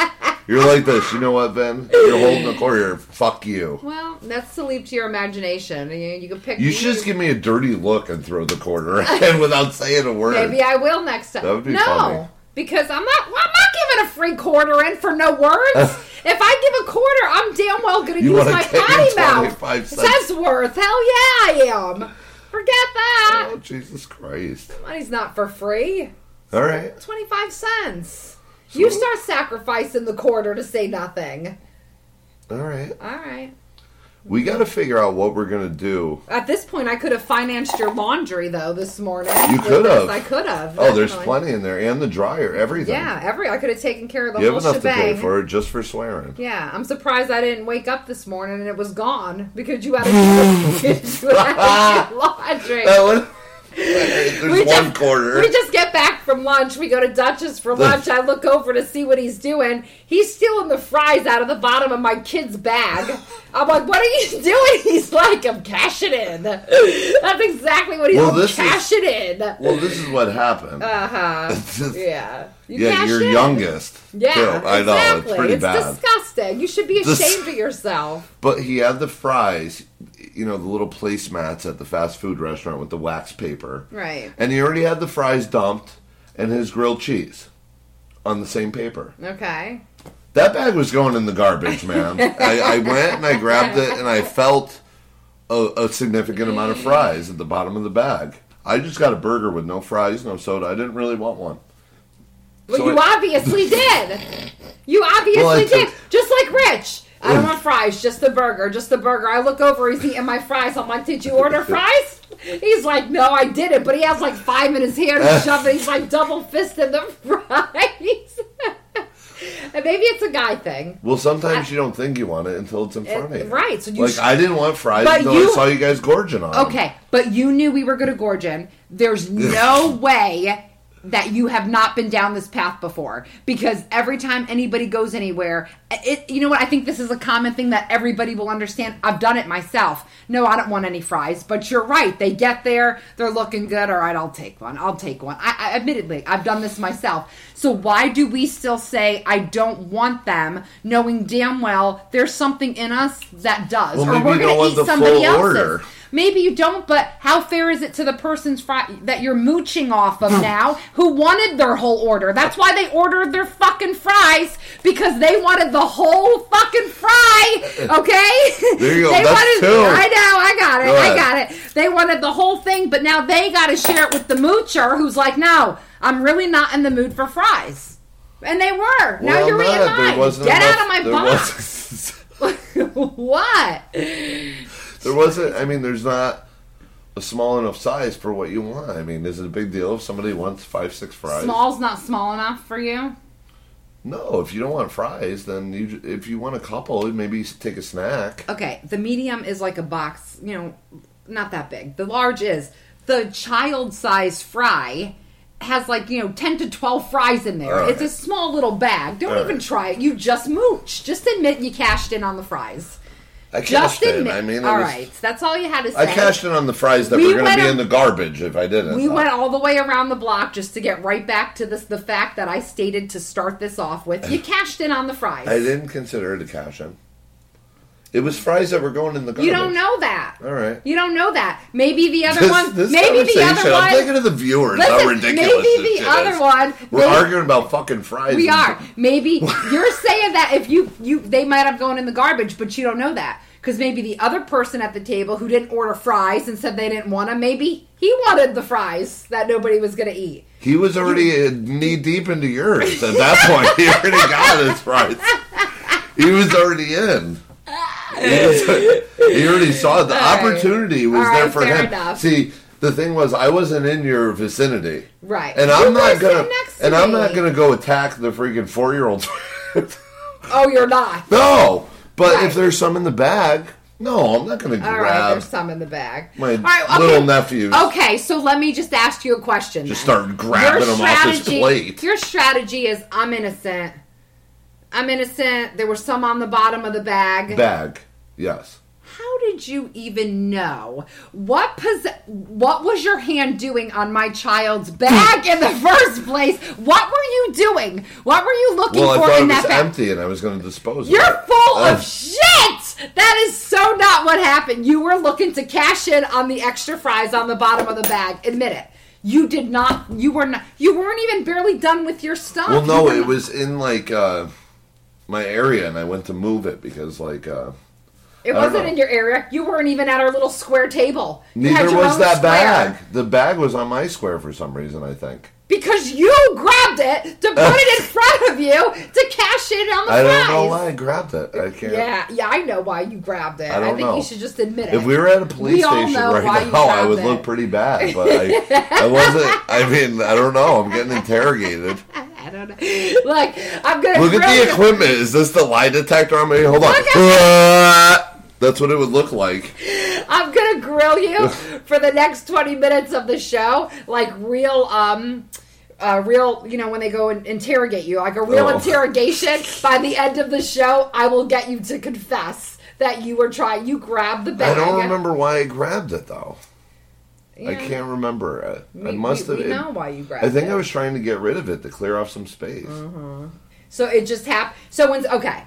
You're like this. You know what, Ben? You're holding the quarter. Fuck you. Well, that's to leave to your imagination. You, you can pick. You should just give me a dirty look and throw the quarter and without saying a word. Maybe I will next time. That would be no, funny. Because I'm not. I'm not giving a free quarter in for no words. Uh, if I give a quarter, I'm damn well going to You use my potty mouth. 25 cents. Worth. Hell yeah, I am. Forget that. Oh Jesus Christ! Money's not for free. All right. Twenty-five cents. You start sacrificing the quarter to say nothing. All right. All right. We got to figure out what we're gonna do. At this point, I could have financed your laundry though this morning. You could have. I could have. Oh, there's definitely. plenty in there, and the dryer, everything. Yeah, every I could have taken care of the You whole have enough to pay for it just for swearing. Yeah, I'm surprised I didn't wake up this morning and it was gone because you had to, you had to laundry. That There's We one just- quarter. We just get back from lunch. We go to Dutch's for lunch. I look over to see what he's doing. He's stealing the fries out of the bottom of my kid's bag. I'm like, "What are you doing?" He's like, "I'm cashing in." That's exactly what he's. Well, I'm is- cashing in. well, this is what happened. Uh huh. Yeah. You yeah, you're in. youngest. Yeah. I know exactly. it's pretty bad. disgusting. You should be ashamed of yourself. But he had the fries, you know, the little placemats at the fast food restaurant with the wax paper. Right. And he already had the fries dumped and his grilled cheese on the same paper. Okay. That bag was going in the garbage, man. I, I went and I grabbed it and I felt a, a significant amount of fries at the bottom of the bag. I just got a burger with no fries, no soda. I didn't really want one. Well, So you I- obviously did. You obviously Well, did. Just like Rich. I don't want fries, just the burger, just the burger. I look over, he's eating my fries. I'm like, did you order fries? He's like, no, I didn't. But he has like five in his hand to shove it. He's like double fisting the fries. and maybe it's a guy thing. Well, sometimes you don't think you want it until it's in front of you. right, so you like sh- I didn't want fries But until you- I saw you guys gorging on. Okay, but you knew we were going to gorge in. There's no way that you have not been down this path before because every time anybody goes anywhere, it you know what? I think this is a common thing that everybody will understand. I've done it myself. No, I don't want any fries, but you're right. They get there, they're looking good. All right, I'll take one. I'll take one. I, I admittedly, I've done this myself. So why do we still say I don't want them, knowing damn well there's something in us that does, Well, or we're going to eat somebody else's. order. Maybe you don't, but how fair is it to the person's fry that you're mooching off of hmm. now who wanted their whole order? That's why they ordered their fucking fries because they wanted the whole fucking fry. Okay? There you go. They That's wanted, two. I know. I got it. Go I got it. They wanted the whole thing, but now they got to share it with the moocher who's like, no, I'm really not in the mood for fries. And they were. now you're not. eating mine. Get enough- out of my box. what? There wasn't. I mean, there's not. a small enough size for what you want. I mean, is it a big deal if somebody wants five, six fries? Small's not small enough for you. No, if you don't want fries, then you if you want a couple, maybe take a snack. Okay, the medium is like a box, you know, not that big. The large is the child size fry has like, you know, 10 to 12 fries in there. All It's a small little bag. Don't All even right. try it. You just mooch. Just admit you cashed in on the fries. I cashed in. I mean, it all was- right. That's all you had to say. I cashed in on the fries that We were going to be in the garbage if I didn't. We went all the way around the block just to get right back to this the fact that I stated to start this off with. You cashed in on the fries. I didn't consider it a cash in. It was fries that were going in the garbage. You don't know that. All right. You don't know that. Maybe the other This, one. this maybe the other one. I'm thinking of the viewers. Listen, how ridiculous maybe the other is. one. We're maybe- arguing about fucking fries. We are. Maybe you're saying that if you you they might have gone in the garbage, but you don't know that because maybe the other person at the table who didn't order fries and said they didn't want them, maybe he wanted the fries that nobody was going to eat. He was already uh, knee deep into yours at that point. He already got his fries. He was already in. He, already saw it. the All right. opportunity was All there right, for him. enough. See, the thing was, I wasn't in your vicinity, Right. and I'm not gonna, next to and I'm not gonna go attack the freaking four year olds. Oh, you're not. no, but Right. if there's some in the bag, no, I'm not gonna All right, grab. there's some in the bag. my right, okay. little nephews. Okay, so let me just ask you a question. Just then. start grabbing them off his plate. Your strategy is I'm innocent. I'm innocent. There was some on the bottom of the bag. Bag, yes. How did you even know? What pos- what was your hand doing on my child's bag in the first place? What were you doing? What were you looking Well, I for thought in it that was bag? empty, and I was going to dispose of You're it. full Uh, of shit! That is so not what happened. You were looking to cash in on the extra fries on the bottom of the bag. Admit it. You did not. You were not. You weren't even barely done with your stuff. Well, no, it was in like uh, my area, and I went to move it because like uh, It wasn't know. in your area. You weren't even at our little square table. You neither was that square. bag. The bag was on my square for some reason. I think Because you grabbed it to put it in front of you to cash in on the I fries. don't know why I grabbed it. I can't. Yeah, yeah, I know why you grabbed it. I don't think know. you should just admit it. If we were at a police We station right now, I would it. look pretty bad. But I, I wasn't. I mean, I don't know. I'm getting interrogated. I don't know. Like, I'm gonna Look at the equipment. Is this the lie detector on me? Hold on. That's what it would look like. I'm gonna grill you for the next 20 minutes of the show, like real, um, uh, real, you know, when they go and interrogate you, like a real Oh. interrogation. By the end of the show, I will get you to confess that you were trying. You grabbed the bag. I don't remember why I grabbed it though. I can't remember. I, We, I must we, have. we it- know why you grabbed I think it. I was trying to get rid of it to clear off some space. Uh-huh. So it just happened. So when's okay?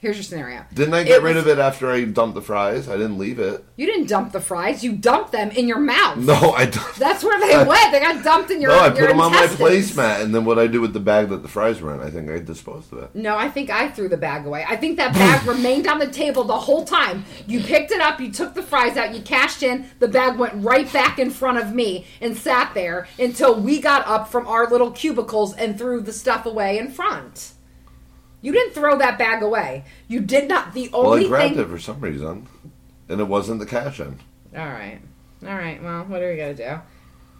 Here's your scenario. Didn't I get It rid was- of it after I dumped the fries? I didn't leave it. You didn't dump the fries. You dumped them in your mouth. No, I don't. That's where they went. They got dumped in your. No, I put them on my placemat, and then what I do with the bag that the fries were in, I think I disposed of it. No, I think I threw the bag away. I think that bag remained on the table the whole time. You picked it up, you took the fries out, you cashed in, the bag went right back in front of me and sat there until we got up from our little cubicles and threw the stuff away in front. You didn't throw that bag away. You did not. The only Well, I grabbed thing. it for some reason, and it wasn't the cash in. All right, all right. Well, what are we gonna do?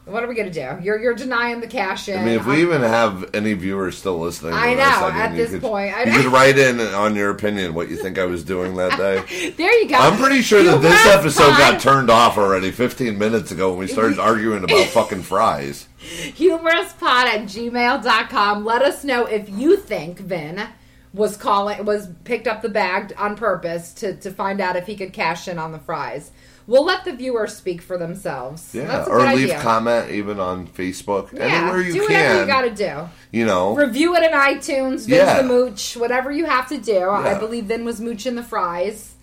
What are we gonna do? You're you're denying the cash in. I mean, if we I'm- even have any viewers still listening, to I know, mean, at this could- point, I you could write in on your opinion what you think I was doing that day. there you go. I'm pretty sure that this episode got turned off already 15 minutes ago when we started arguing about fucking fries. humourouspod at gmail.com. Let us know if you think Vin was calling was picked up the bag on purpose to, to find out if he could cash in on the fries. We'll let the viewers speak for themselves. Yeah, or leave idea. comment even on Facebook, Yeah, anywhere you do whatever can. you gotta do. you know, Review it in iTunes, Vin's Yeah. the Mooch, whatever you have to do. I believe Vin was mooching the fries.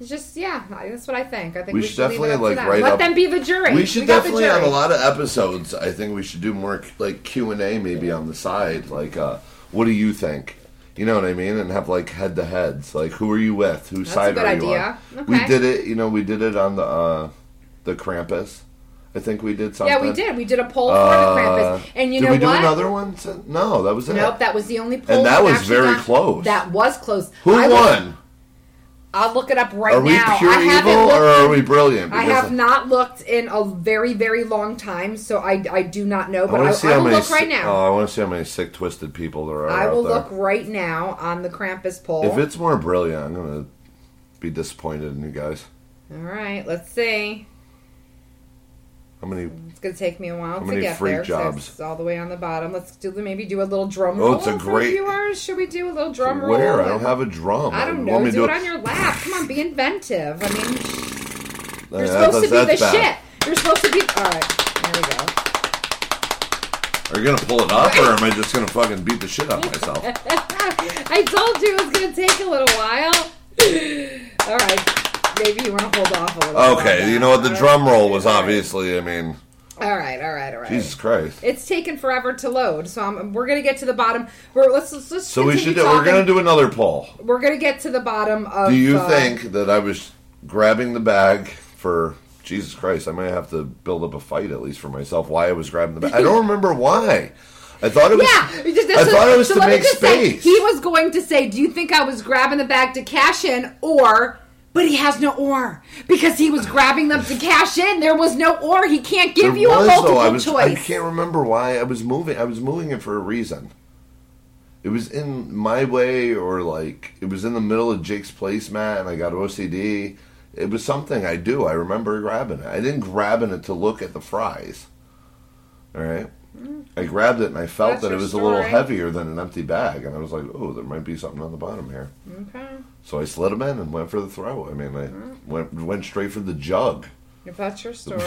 It's just yeah, that's what I think. I think We we, should should leave it definitely, to like, them. write Let up- them be the jury. we should got the definitely on jury. a lot of episodes. I think we should do more like Q and A maybe on the side. Like, uh, what do you think? You know what I mean? And have like head to heads. Like, who are you with? Whose That's a side good are you idea. on? We did it. You know, we did it on the uh, the Krampus. I think we did something. Yeah, we did. We did a poll for Uh, the Krampus, and you did know we do what? another one? No, that was it. Nope, that was the only poll. And that we've was actually very done. close. That was close. Who I won? I'll look it up right Are we now. pure I haven't evil looked or are we brilliant? I have not looked in a very, very long time, so I, I do not know. But I, to see I will look right now. Oh, I want to see how many sick, twisted people there are. I will there. look right now on the Krampus poll. If it's more brilliant, I'm gonna be disappointed in you guys. All right, let's see. How many? It's gonna take me a while How to get there. so jobs? it's all the way on the bottom. Let's do the maybe do a little drum Oh, roll it's a great- viewers. Should we do a little drum roll? Where? I don't have a drum. I don't know. want me Do, to it on your lap. Come on, be inventive. I mean, Uh, you're that- supposed to be the bad. shit. You're supposed to be. All right, there we go. Are you gonna pull it up, or am I just gonna fucking beat the shit out of myself? I told you it was gonna take a little while. All right, maybe you want to hold off a little. Okay, you know what? The All drum right, roll was obviously. I mean, All right, all right, all right. Jesus Christ. It's taken forever to load, so I'm, we're gonna get to the bottom. We're let's let's, let's So we should. Do, we're gonna do another poll. We're gonna get to the bottom of. Do you uh, think that I was grabbing the bag for Jesus Christ? I might have to build up a fight at least for myself. Why I was grabbing the bag? I don't remember why. I thought it was. Yeah, I thought it was so to make just say, space. he was going to say, "Do you think I was grabbing the bag to cash in, or?" But he has no ore because he was grabbing them to cash in. There was no ore. He can't give There you a was, multiple though. I was. I can't remember why I was moving. I was moving it for a reason. It was in my way, or like it was in the middle of Jake's place, placemat, and I got OCD. It was something I do. I remember grabbing it. I didn't grabbing it to look at the fries. All right. I grabbed it and I felt That's that it was a little heavier than an empty bag, and I was like, "Oh, there might be something on the bottom here." Okay, So I slid them in and went for the throw. I mean, I Mm-hmm. went went straight for the jug. if that's your story.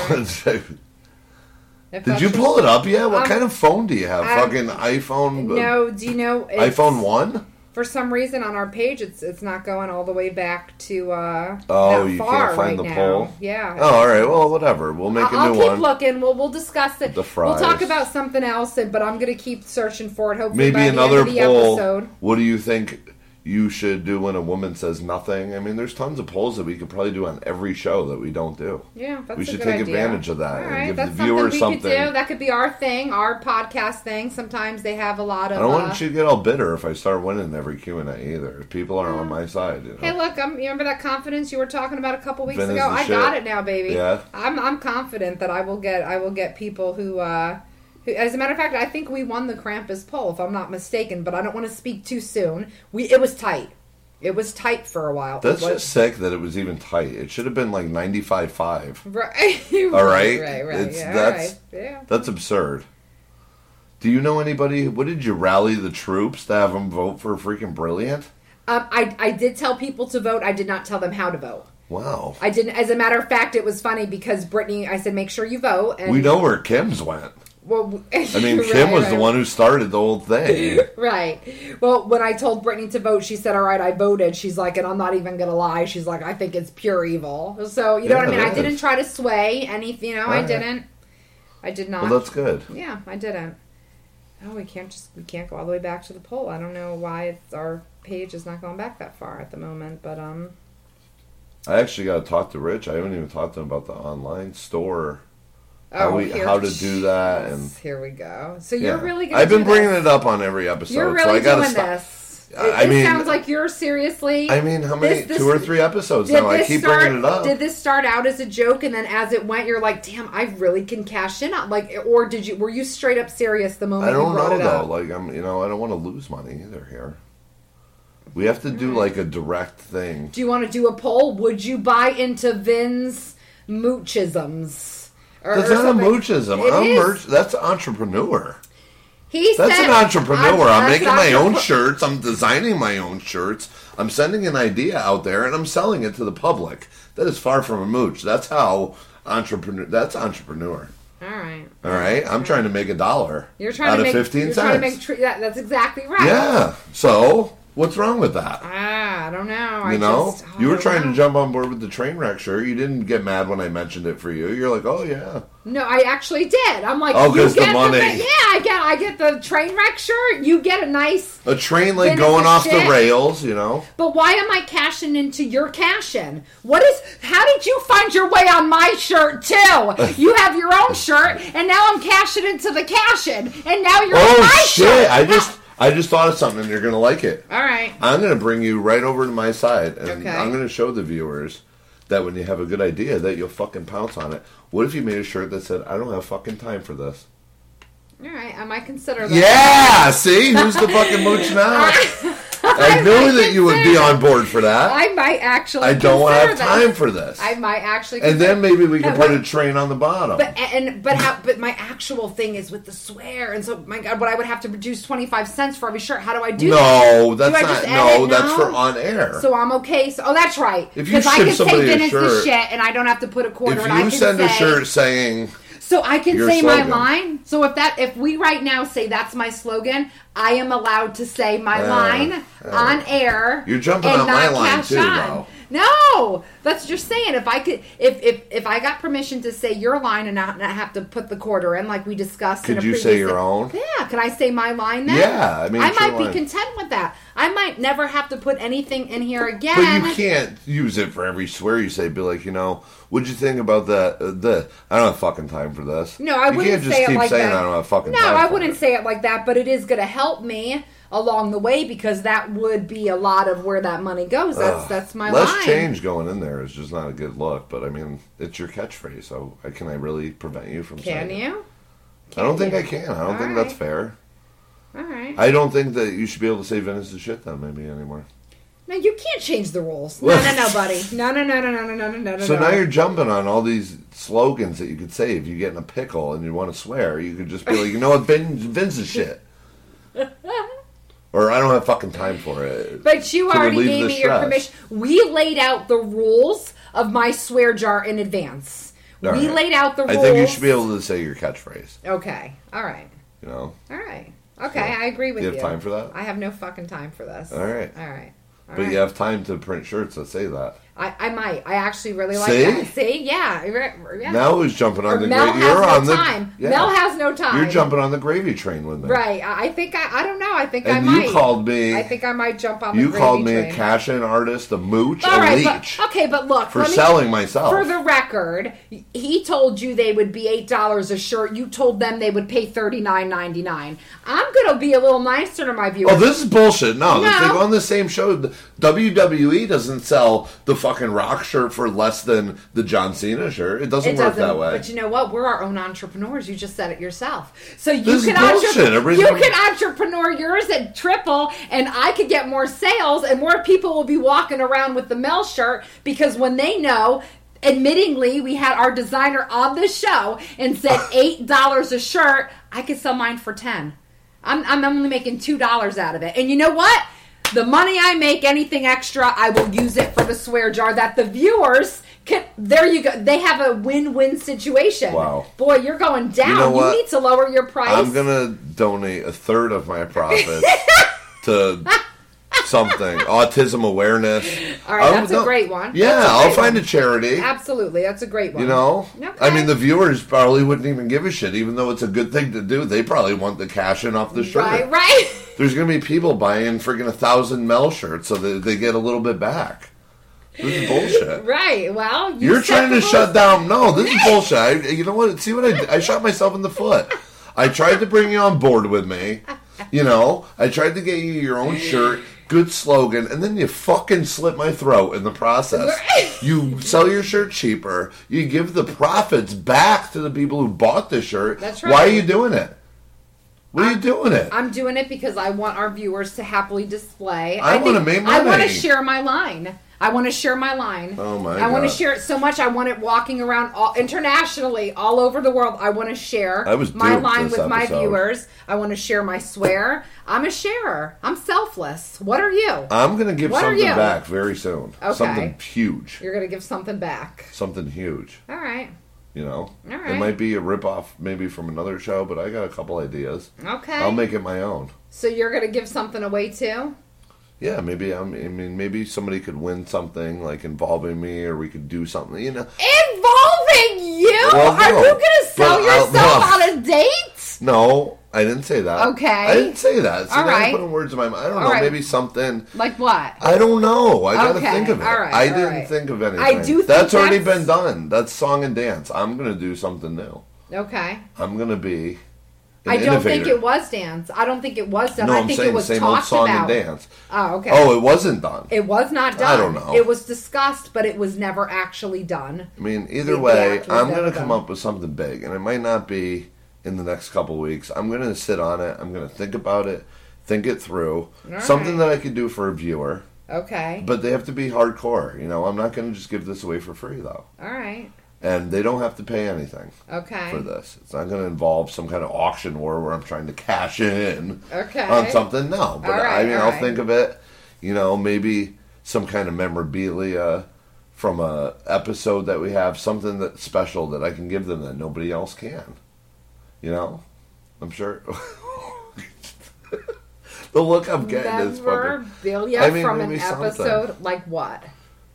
Did you pull it up yet? What Um, kind of phone do you have? um, Fucking iPhone? No, do you know iPhone one? For some reason on our page, it's it's not going all the way back to uh, Oh, that you far can't find right the now. poll? Yeah. Oh, all right. Well, whatever. We'll make a I'll new keep one. looking. We'll we'll discuss it. The fries. We'll talk about something else, but I'm gonna keep searching for it. Hopefully, Maybe another the end of the poll. episode. What do you think you should do when a woman says nothing? I mean, there's tons of polls that we could probably do on every show that we don't do. Yeah, that's We should take idea. advantage of that All and right, give the that's viewers something we could do. That could be our thing, our podcast thing. Sometimes they have a lot of. I don't uh, want you to get all bitter if I start winning every Q and A either. People aren't on my side. You know? Hey, look! I'm, you remember that confidence you were talking about a couple weeks Vin ago? I shit. got it now, baby. Yeah. I'm I'm confident that I will get I will get people who. uh who, as a matter of fact, I think we won the Krampus poll, if I'm not mistaken. But I don't want to speak too soon. We it was tight. It was tight for a while. That's was- just sick that it was even tight. It should have been like 95-5. right. All right? right, right. It's- yeah, that's- right. yeah. That's absurd. Do you know anybody? What did you rally the troops to have them vote for freaking brilliant? Um, I I did tell people to vote. I did not tell them how to vote. Wow. I didn't. As a matter of fact, it was funny because Brittany. I said, make sure you vote. And we know where Kim's went. Well, I mean, Kim was the one who started the whole thing. Right. Well, when I told Brittany to vote, she said, "All right, I voted." She's like, and I'm not even gonna lie. She's like, I think it's pure evil. So you know what I mean. I didn't try to sway any. You know, I Alright. didn't. I did not. Well, that's good. yeah, I didn't. Oh, we can't just we can't go all the way back to the poll. I don't know why it's, our page is not going back that far at the moment, but um, I actually got to talk to Rich. I haven't even talked to him about the online store, oh, how, we, here- how to do that, and here we go. So you're really gonna I've been bringing this. it up on every episode, You're so really I got to doing stop. this. It, I it mean- sounds like you're seriously. I mean, how many? This- this- two or three episodes now. I keep start, bringing it up. Did this start out as a joke, and then as it went, you're like, "Damn, I really can cash in on like," or did you? Were you straight up serious the moment I don't know it though. up? Like I'm, you know, I don't want to lose money either here. We have to do like a direct thing. Do you want to do a poll? Would you buy into Vin's moochisms? Or, That's or not a moochism. It I'm merch. That's entrepreneur. He That's an entrepreneur. I'm making my own shirts. I'm designing my own shirts. I'm sending an idea out there and I'm selling it to the public. That is far from a mooch. That's how entrepreneur. That's entrepreneur. All right, All right. I'm trying to make a dollar you're trying out to of make. fifteen you're cents. trying to make. Tr- that, that's exactly right. yeah. So what's wrong with that? Ah, I don't know. I You know, just, oh, you were trying know. to jump on board with the train wreck shirt. You didn't get mad when I mentioned it for you. You're like, oh yeah, No, I actually did. I'm like, Oh, you 'cause the money. yeah, I get, I get the train wreck shirt. You get a nice. a train like going off shit. the rails. You know, But why am I cashing into your cash in? What is? How did you find your way on my shirt too? You have your own shirt, and now I'm cashing into the cash in, and now you're on oh my shit! shirt. I just I just thought of something, and you're gonna like it. All right. I'm gonna bring you right over to my side, and Okay. I'm gonna show the viewers that when you have a good idea, that you'll fucking pounce on it. What if you made a shirt that said, "I don't have fucking time for this"? All right. I might consider that. Yeah, see who's the fucking mooch now? I knew that you would be on board for that. I might actually. I don't want to have time this. for this. I might actually. And then maybe we can put a train on the bottom. But and but how? But my actual thing is with the swear, and so my God, what I would have to produce twenty five cents for every shirt. How do I do that? no, Do I that's just not. No, that's for on air. So I'm okay. So oh, that's right. If you Because I ship can say somebody a Dennis the shirt- shit, and I don't have to put a quarter. if you can send a shirt saying, so I can your say slogan. my line. So if that, if we right now say that's my slogan, I am allowed to say my Uh, line uh. on air. You're jumping on my line too, on. though. No, that's just saying. If I could, if if if I got permission to say your line and not, not have to put the quarter in, like we discussed. in Could you say your own? Yeah. Can I say my line then? Yeah, I mean, I might be line. content with that. I might never have to put anything in here again. but you can't use it for every swear you say. Be like, you know, what'd you think about that? Uh, the I don't have fucking time for this. No, I you wouldn't can't just say it keep like saying that. I don't have fucking no. I wouldn't it. say it like that, but it is going to help me along the way because that would be a lot of where that money goes. That's Ugh. that's my Less line. change going in there is just not a good look. But I mean, it's your catchphrase, so I, can I really prevent you from Can saying you? I don't think you? I can. I don't All think right. that's fair. All right. I don't think that you should be able to say Venice is shit then maybe anymore. no, you can't change the rules. No, no, no, buddy. No, no, no, no, no, no, no, no, no. So no. now you're jumping on all these slogans that you could say if you get in a pickle and you want to swear. You could just be like, you know what, Vin, Vince is shit. Or I don't have fucking time for it. But you already gave me your permission. We laid out the rules of my swear jar in advance. All we right. laid out the rules. I think you should be able to say your catchphrase. Okay. All right. You know, All right. Okay, So, I agree with do you. you have time for that? I have no fucking time for this. All right. All right. All but right. you have time to print shirts that say that. I, I might. I actually really like See? that. See? Yeah. Yeah. Now who's jumping on Or the Mel gravy? has You're no on the time. yeah. Mel has no time. You're jumping on the gravy train with me. Right. I, think I. I don't know. I think I might. you called me. I think I might jump on. you called me train. a cash-in artist, a mooch, All a right, leech but, okay, but look for me- selling myself. For the record, he told you they would be eight dollars a shirt. You told them they would pay thirty nine ninety nine. I'm gonna be a little nicer to my viewers. Oh, this is bullshit. No, No. they go on the same show. WWE doesn't sell the fucking Rock shirt for less than the John Cena shirt. It doesn't It work doesn't, that way. but you know what? We're our own entrepreneurs. You just said it yourself. So you This can entrepreneur, you can entrepreneur yours at triple, and I could get more sales, and more people will be walking around with the Mel shirt because when they know. Admittingly, we had our designer on the show and said eight dollars a shirt. I could sell mine for ten. I'm, I'm only making two dollars out of it, and you know what? The money I make, anything extra, I will use it for the swear jar that the viewers can. There you go. They have a win-win situation. Wow. boy, you're going down. You, know what? need to lower your price. I'm gonna donate a third of my profits to something autism awareness. All right, that's a great one. Yeah, a I'll find one. a charity. Absolutely, that's a great one. You know, Okay. I mean, the viewers probably wouldn't even give a shit, even though it's a good thing to do. They probably want the cash in off the shirt. right, right. There's to be people buying freaking a thousand Mel shirts so that they get a little bit back. This is bullshit. Right. Well, you You're set trying to rules. shut down. No, this is bullshit. I, you know what? See what I did? I shot myself in the foot. I tried to bring you on board with me. You know, I tried to get you your own shirt, good slogan, and then you fucking slit my throat in the process. You sell your shirt cheaper. You give the profits back to the people who bought the shirt. That's right. Why are you doing it? What are you doing it? I'm doing it because I want our viewers to happily display. I wanna think- make I want to share my line. I want to share my line. Oh, my I want to share it so much. I want it walking around all, internationally, all over the world. I want to share I was my line with my viewers. I want to share my swear. I'm a sharer. I'm selfless. What are you? I'm going to give What something back very soon. Okay. Something huge. You're gonna give something back. Something huge. All right. You know, All it might be a ripoff, maybe from another show, but I got a couple ideas. Okay. I'll make it my own. so you're gonna give something away too? Yeah, maybe I'm, I mean, maybe somebody could win something like involving me, or we could do something. You know, Involving you? Well, Are no. you gonna sell But yourself no. on a date? no, I didn't say that. Okay. I didn't say that. See, All right. putting words in my mind. I don't All know. right. Maybe something. Like what? I don't know. I gotta think of it. all right, I all didn't right. think of anything. I do think that's already been done. That's song and dance. I'm gonna do something new. Okay. I'm gonna be I don't think it was dance. I don't think it was done. No, I I'm think saying it was same old talked song about. and dance. Oh, okay. Oh, it wasn't done. It was not done. I don't know. It was discussed, but it was never actually done. I mean, either The way, was I'm never going to come done. up with something big, and it might not be in the next couple weeks. I'm going to sit on it. I'm going to think about it, think it through. All something right. that I could do for a viewer, Okay. but they have to be hardcore. You know, I'm not going to just give this away for free though, All right. And they don't have to pay anything Okay. for this. It's not going to involve some kind of auction war where I'm trying to cash in Okay. on something. No, but All right, I mean, I'll right. think of it. You know, maybe some kind of memorabilia from a episode that we have, something that's special that I can give them that nobody else can. You know, I'm sure. the look I'm getting is fucking. Memorabilia I mean, from an maybe something. episode like what?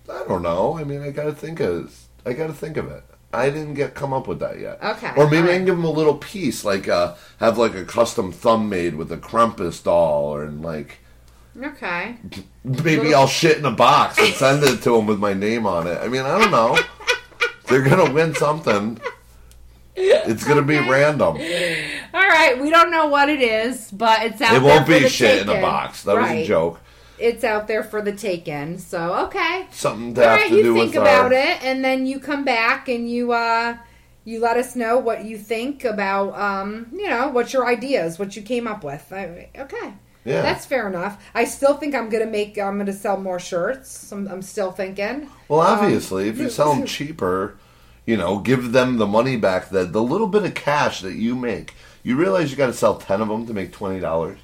I don't know. I mean, I got to think of. I got to think of it. I didn't get come up with that yet. Okay, Or maybe I can give them a little piece, like uh, have like a custom thumb made with a Krampus doll, or and like Okay. maybe I'll shit in a box and send it to them with my name on it. I mean, I don't know. They're gonna win something. It's gonna be random. All right. We don't know what it is, but it's out It won't be shit in a box. That was a joke. It's out there for the taking. So okay. Something to All have right. to You think about our. it, and then you come back and you uh you let us know what you think about um you know what your ideas, what you came up with. I, okay. Yeah. That's fair enough. I still think I'm gonna make. I'm gonna sell more shirts. I'm, I'm still thinking. Well, Um, obviously, if you sell them cheaper, you know, give them the money back. That the little bit of cash that you make, you realize you got to sell ten of them to make twenty dollars.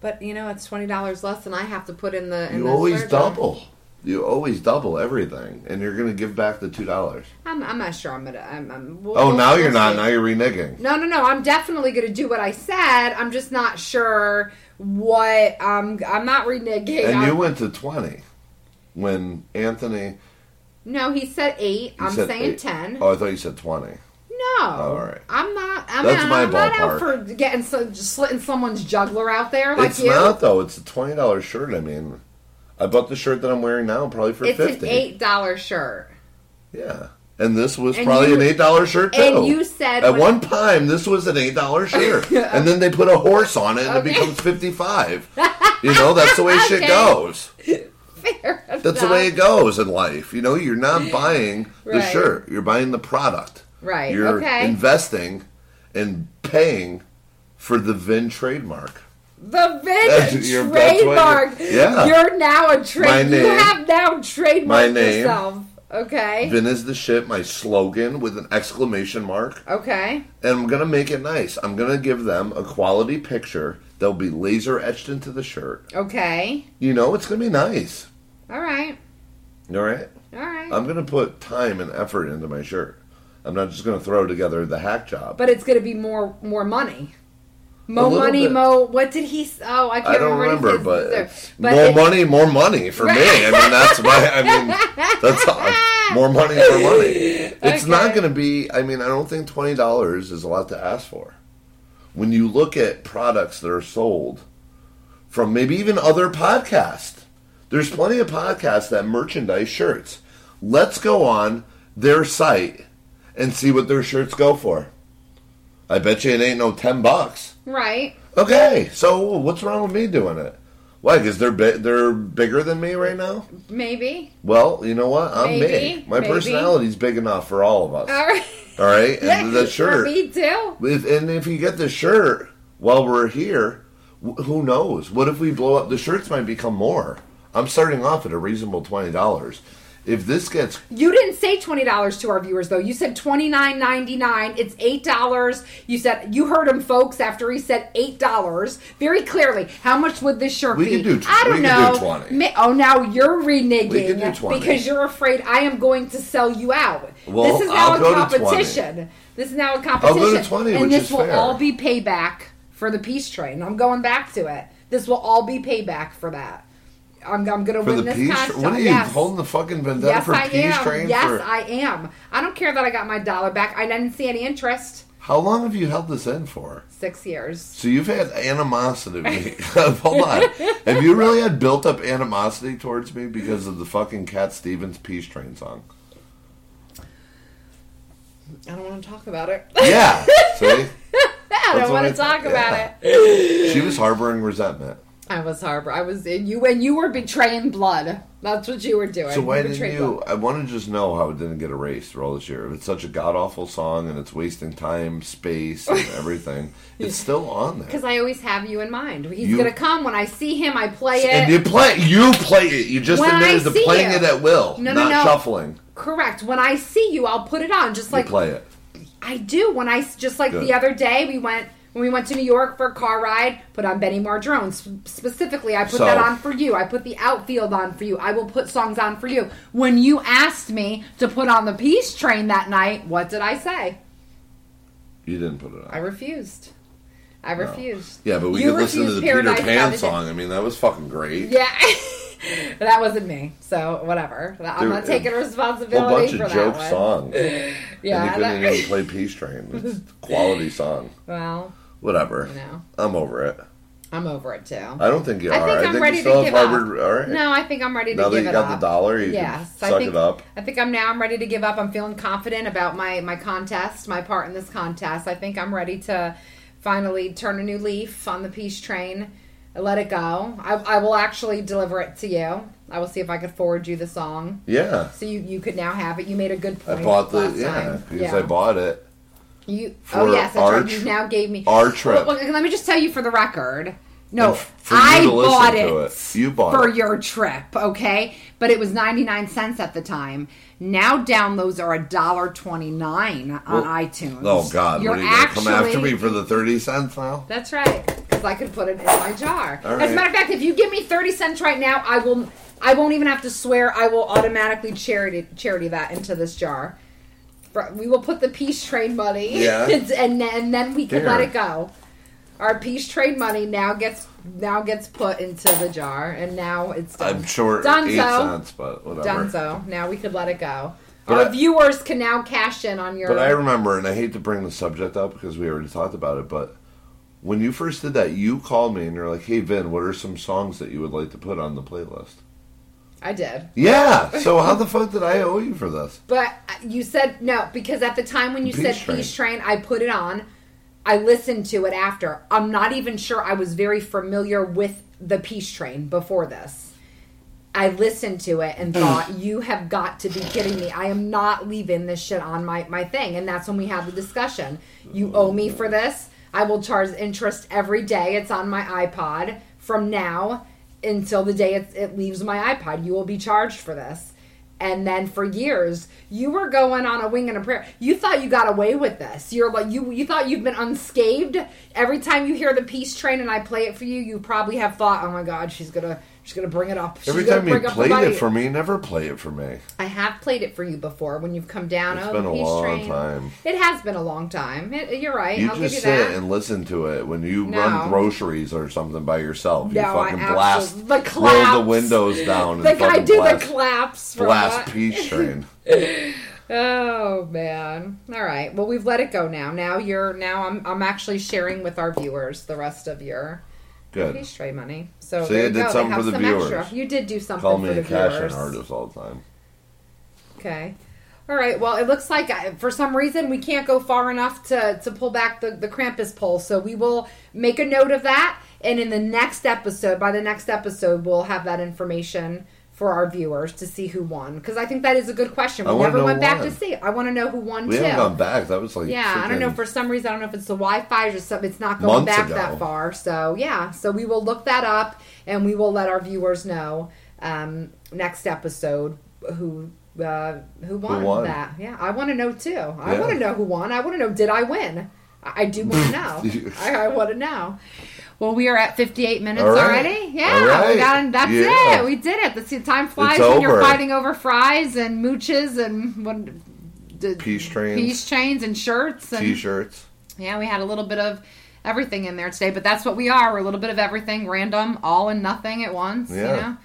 But you know, it's twenty dollars less than I have to put in the. In You the always surgery. double. You always double everything, and you're going to give back the two dollars. I'm, I'm not sure. I'm gonna. I'm. I'm we'll- Oh, we'll- now you're we'll not. Now you're reneging. No, no, no. I'm definitely going to do what I said. I'm just not sure what. Um, I'm not reneging. And I'm- you went to twenty when Anthony. no, he said eight. you I'm said saying eight. ten. Oh, I thought you said twenty. No, all right. I'm not. I'm, That's not, my I'm not out for getting so, just slitting someone's juggler out there like it's you. not though. It's a twenty dollars shirt. I mean, I bought the shirt that I'm wearing now probably for it's fifty. an eight dollar shirt. Yeah. And this was And probably you- an eight dollar shirt too. and you said at when- one time this was an eight dollar shirt, and then they put a horse on it, and Okay. it becomes fifty five. You know that's the way shit Okay. goes. Fair That's the enough. way it goes in life. You know, you're not buying the Right. shirt; you're buying the product. Right. You're okay. investing and paying for the Vin trademark. The Vin you're- trademark. you're- yeah. You're now a My trade. You have now trademarked My name. yourself. Okay. Vin is the shit. My slogan with an exclamation mark. Okay. and I'm gonna make it nice. I'm gonna give them a quality picture that'll be laser etched into the shirt. Okay. You know, it's gonna be nice. All right. All right. All right. I'm gonna put time and effort into my shirt. I'm not just gonna throw together the hack job. but it's going to be more more money. Mo money, bit. mo. What did he? Oh, I can't I don't remember. remember, but, But more it- money, more money for me. I mean, that's why. I mean, that's all. more money for money. It's not going to be. I mean, I don't think twenty dollars is a lot to ask for. When you look at products that are sold from maybe even other podcasts, there's plenty of podcasts that merchandise shirts. Let's go on their site and see what their shirts go for. I bet you it ain't no ten bucks. Right. Okay, so what's wrong with me doing it? Why? Because they're bi- they're bigger than me right now. Maybe. Well, you know what? I'm Maybe, me. My maybe. personality's big enough for all of us. All right. All right, and the shirt. me too. If, and if you get the shirt while we're here, wh- who knows? What if we blow up? The shirts might become more. I'm starting off at a reasonable twenty dollars. If this gets You didn't say twenty dollars to our viewers though. You said twenty nine ninety nine. It's eight dollars. You said you heard him, folks. After he said eight dollars, very clearly. How much would this shirt We be? could do tw- I don't we know. do 20. Ma- Oh, now you're reneging We could do 20. because you're afraid I am going to sell you out. Well, this is now I'll a go competition. This is now a go competition, to 20, and this is will fair. all be payback for the peace train. I'm going back to it. This will all be payback for that. I'm, I'm going to for win the this peace, contest. what are you Yes. holding the fucking vendetta Yes, for I peace am. train? Yes, for, I am. I don't care that I got my dollar back. I didn't see any interest. how long have you held this in for? Six years. So you've had animosity. Hold on. Have you really had built up animosity towards me because of the fucking Cat Stevens Peace Train song? I don't want to talk about it. Yeah. See? I don't want to talk about yeah. it. She was harboring resentment. I was harbor. I was in you, and you were betraying blood. That's what you were doing. So why You didn't you? blood. I want to just know how it didn't get erased for all this year. If it's such a god awful song and it's wasting time, space, and everything, it's still on there. Because I always have you in mind. He's You- gonna come when I see him. I play it. And you play, you play it. You just When admitted to playing you. it at will, No, no, not no. shuffling. Correct. When I see you, I'll put it on. Just You like play it. I do when I just like Good. the other day we went when we went to New York for a car ride. Put on Benny Mardones S- specifically. I put So- that on for you. I put the outfield on for you. I will put songs on for you. When you asked me to put on the Peace Train that night, what did I say? You didn't put it on. I refused. I refused. yeah, but we You could listen to the Peter Paradise by Pan song. I mean, that was fucking great. Yeah. that wasn't me. So whatever. I'm Dude, not taking A responsibility whole bunch for of that joke one. songs. Yeah. and you couldn't that- even play Peace Train. It's a quality song. well, Whatever. you know, I'm over it. I'm over it too. I don't think you I are. think I I'm think ready you to still give have up. Harvard. All right. No, I think I'm ready to now that you got up. the dollar, you Yes, can I suck think it up. I think I'm now. I'm ready to give up. I'm feeling confident about my my contest, my part in this contest. I think I'm ready to finally turn a new leaf on the peace train. Let it go. I, I will actually deliver it to you. I will see if I could forward you the song, Yeah. so you, you could now have it. You made a good point. I bought the yeah time. because I bought it. You, oh yes, that's right. You now gave me our trip. Well, let me just tell you for the record. No, I bought it, it. You bought for it. your trip, okay? But it was ninety nine cents at the time. Now downloads are a dollar twenty nine on Well, iTunes. Oh God! You're what are you gonna come after me for the thirty cents now? That's right, because I could put it in my jar. All As a matter of fact, if you give me thirty cents right now, I will. I won't even have to swear. I will automatically charity charity that into this jar. We will put the peace train money, Yeah. and and then we can let it go. Our peace train money now gets now gets put into the jar, and now it's done. I'm sure Done eight so. cents, but whatever. done. So now we could let it go. But Our I- viewers can now cash in on your. But I remember, and I hate to bring the subject up because we already talked about it, but when you first did that, you called me and you're like, "Hey, Vin, what are some songs that you would like to put on the playlist?" I did. Yeah. So how the fuck did I owe you for this? But uh, you said no because at the time when you Peace said Train. Peace Train, I put it on. I listened to it after. I'm not even sure I was very familiar with the Peace Train before this. I listened to it and hmm. thought, "You have got to be kidding me! I am not leaving this shit on my my thing." And that's when we had the discussion. You owe me for this. I will charge interest every day. It's on my iPod from now until the day it, it leaves my iPod. You will be charged for this. And then for years, you were going on a wing and a prayer. You thought you got away with this. You're like you you thought you've been unscathed. Every time you hear the peace train and I play it for you, you probably have thought, "Oh my God, she's gonna she's gonna bring it up." She's Every time you bring up the played it for me, never play it for me. I have played it for you before when you've come down. It's oh, been a peace long train. time. It has been a long time. It, you're right. You I'll just you sit that. and listen to it when you No. run groceries or something by yourself. You No, I fucking blast, absolutely- the roll the windows down, and like I do blast, the claps. For blast what? peace train. Oh man. All right. Well, we've let it go now. Now you're now I'm I'm actually sharing with our viewers the rest of your Good. peace tray money. So See, there I you did go. Something for the some viewers. extra. You did do something Call for me the a cash viewers. in artist all the time. Okay. All right. Well, it looks like uh, for some reason we can't go far enough to, to pull back the, the Krampus poll. So we will make a note of that. And in the next episode, by the next episode, we'll have that information for our viewers to see who won. Because I think that is a good question. We never went back won. to see it. I want to know who won We too. haven't gone back. That was like Yeah, I don't know. For some reason, I don't know if it's the Wi-Fi or something. It's not going back ago. that far. So yeah, so we will look that up and we will let our viewers know um, next episode who uh, who won, won. that. Yeah, I want to know too. I Yeah. want to know who won. I want to know did I win? I, I do want to know. I, I want to know. Well, we are at 58 minutes right. already. Yeah, right. we got that's Yeah. it. We did it. The time flies It's when you're fighting over fries and mooches and what. d- Peace trains. peace chains, and shirts, and T-shirts. yeah, we had a little bit of everything in there today, but that's what we are. We're a little bit of everything, random, all and nothing at once. You Yeah. know.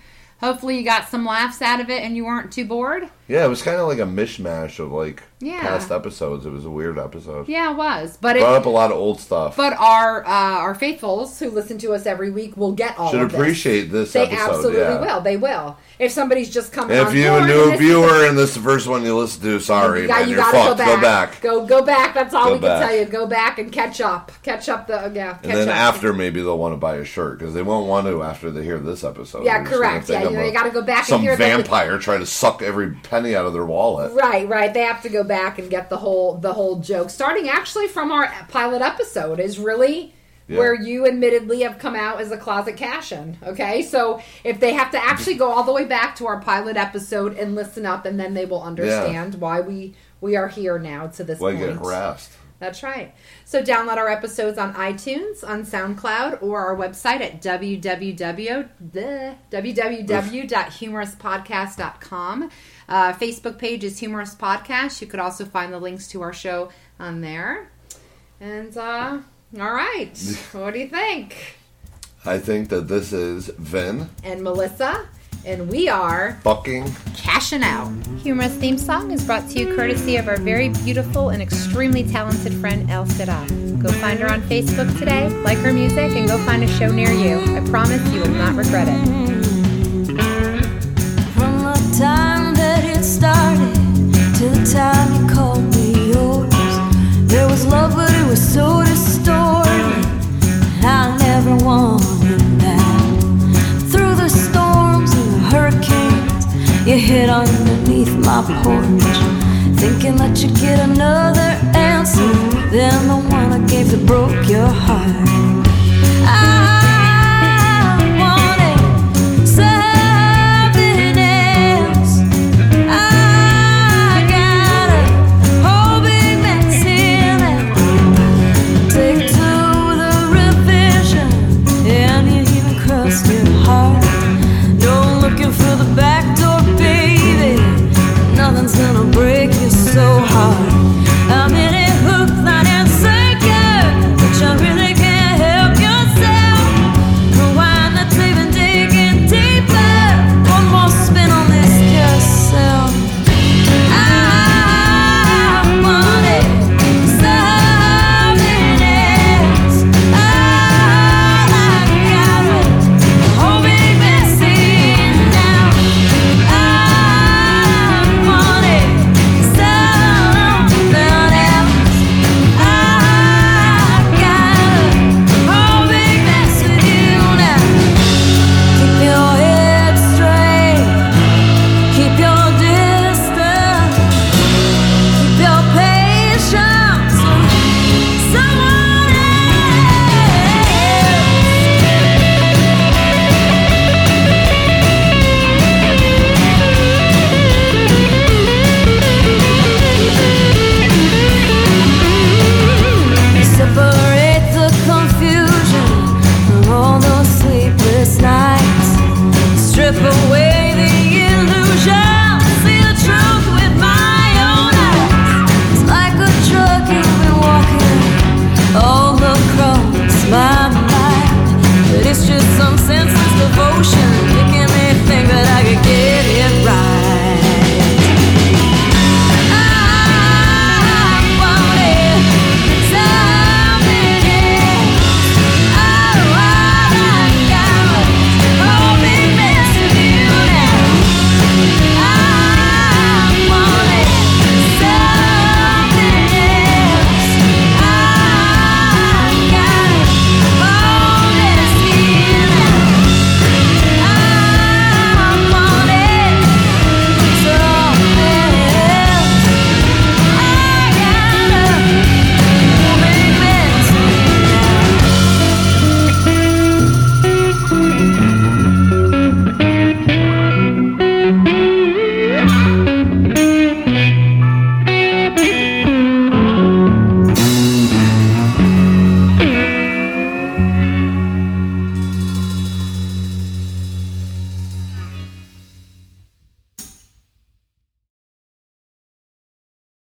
Hopefully, you got some laughs out of it, and you weren't too bored. Yeah, it was kind of like a mishmash of like Yeah. past episodes. It was a weird episode. Yeah, it was. But Brought it, up a lot of old stuff. but our uh, our faithfuls who listen to us every week will get all Should of this. Should appreciate this They episode. absolutely yeah. will. They will. If somebody's just coming If on you a new viewer and this is the first one you listen to, sorry, You, got, man, you you're gotta fucked. go back. Go back. Go go back. That's all Go we back. can tell you. Go back and catch up. Catch up the yeah. Catch And then up. after, maybe they'll want to buy a shirt because they won't want to after they hear this episode. Yeah, They're just gonna correct. Yeah, you know, you gotta go back and some vampire trying to suck every penny out of their wallet. Right, right. They have to go back and get the whole the whole joke. Starting actually from our pilot episode is really Yeah. where you admittedly have come out as a closet cash-in. Okay, so if they have to actually go all the way back to our pilot episode and listen up, and then they will understand why we we are here now to this Why point. get harassed? That's right. So download our episodes on iTunes, on SoundCloud, or our website at www the www.humourouspodcast.com. Uh, Facebook page is Humorous Podcast. You could also find the links to our show on there. And uh, all right, what do you think? I think that this is Vin And Melissa, and we are fucking cashing out. Humorous theme song is brought to you courtesy of our very beautiful and extremely talented friend El Sira. Go find her on Facebook today, like her music, and go find a show near you. I promise you will not regret it. From the time it started the time you called me yours, there was love, but it was so distorted. I never wanted that. Through the storms and the hurricanes, you hid underneath my porch, thinking that you'd get another answer than the one I gave that broke your heart. I so hard.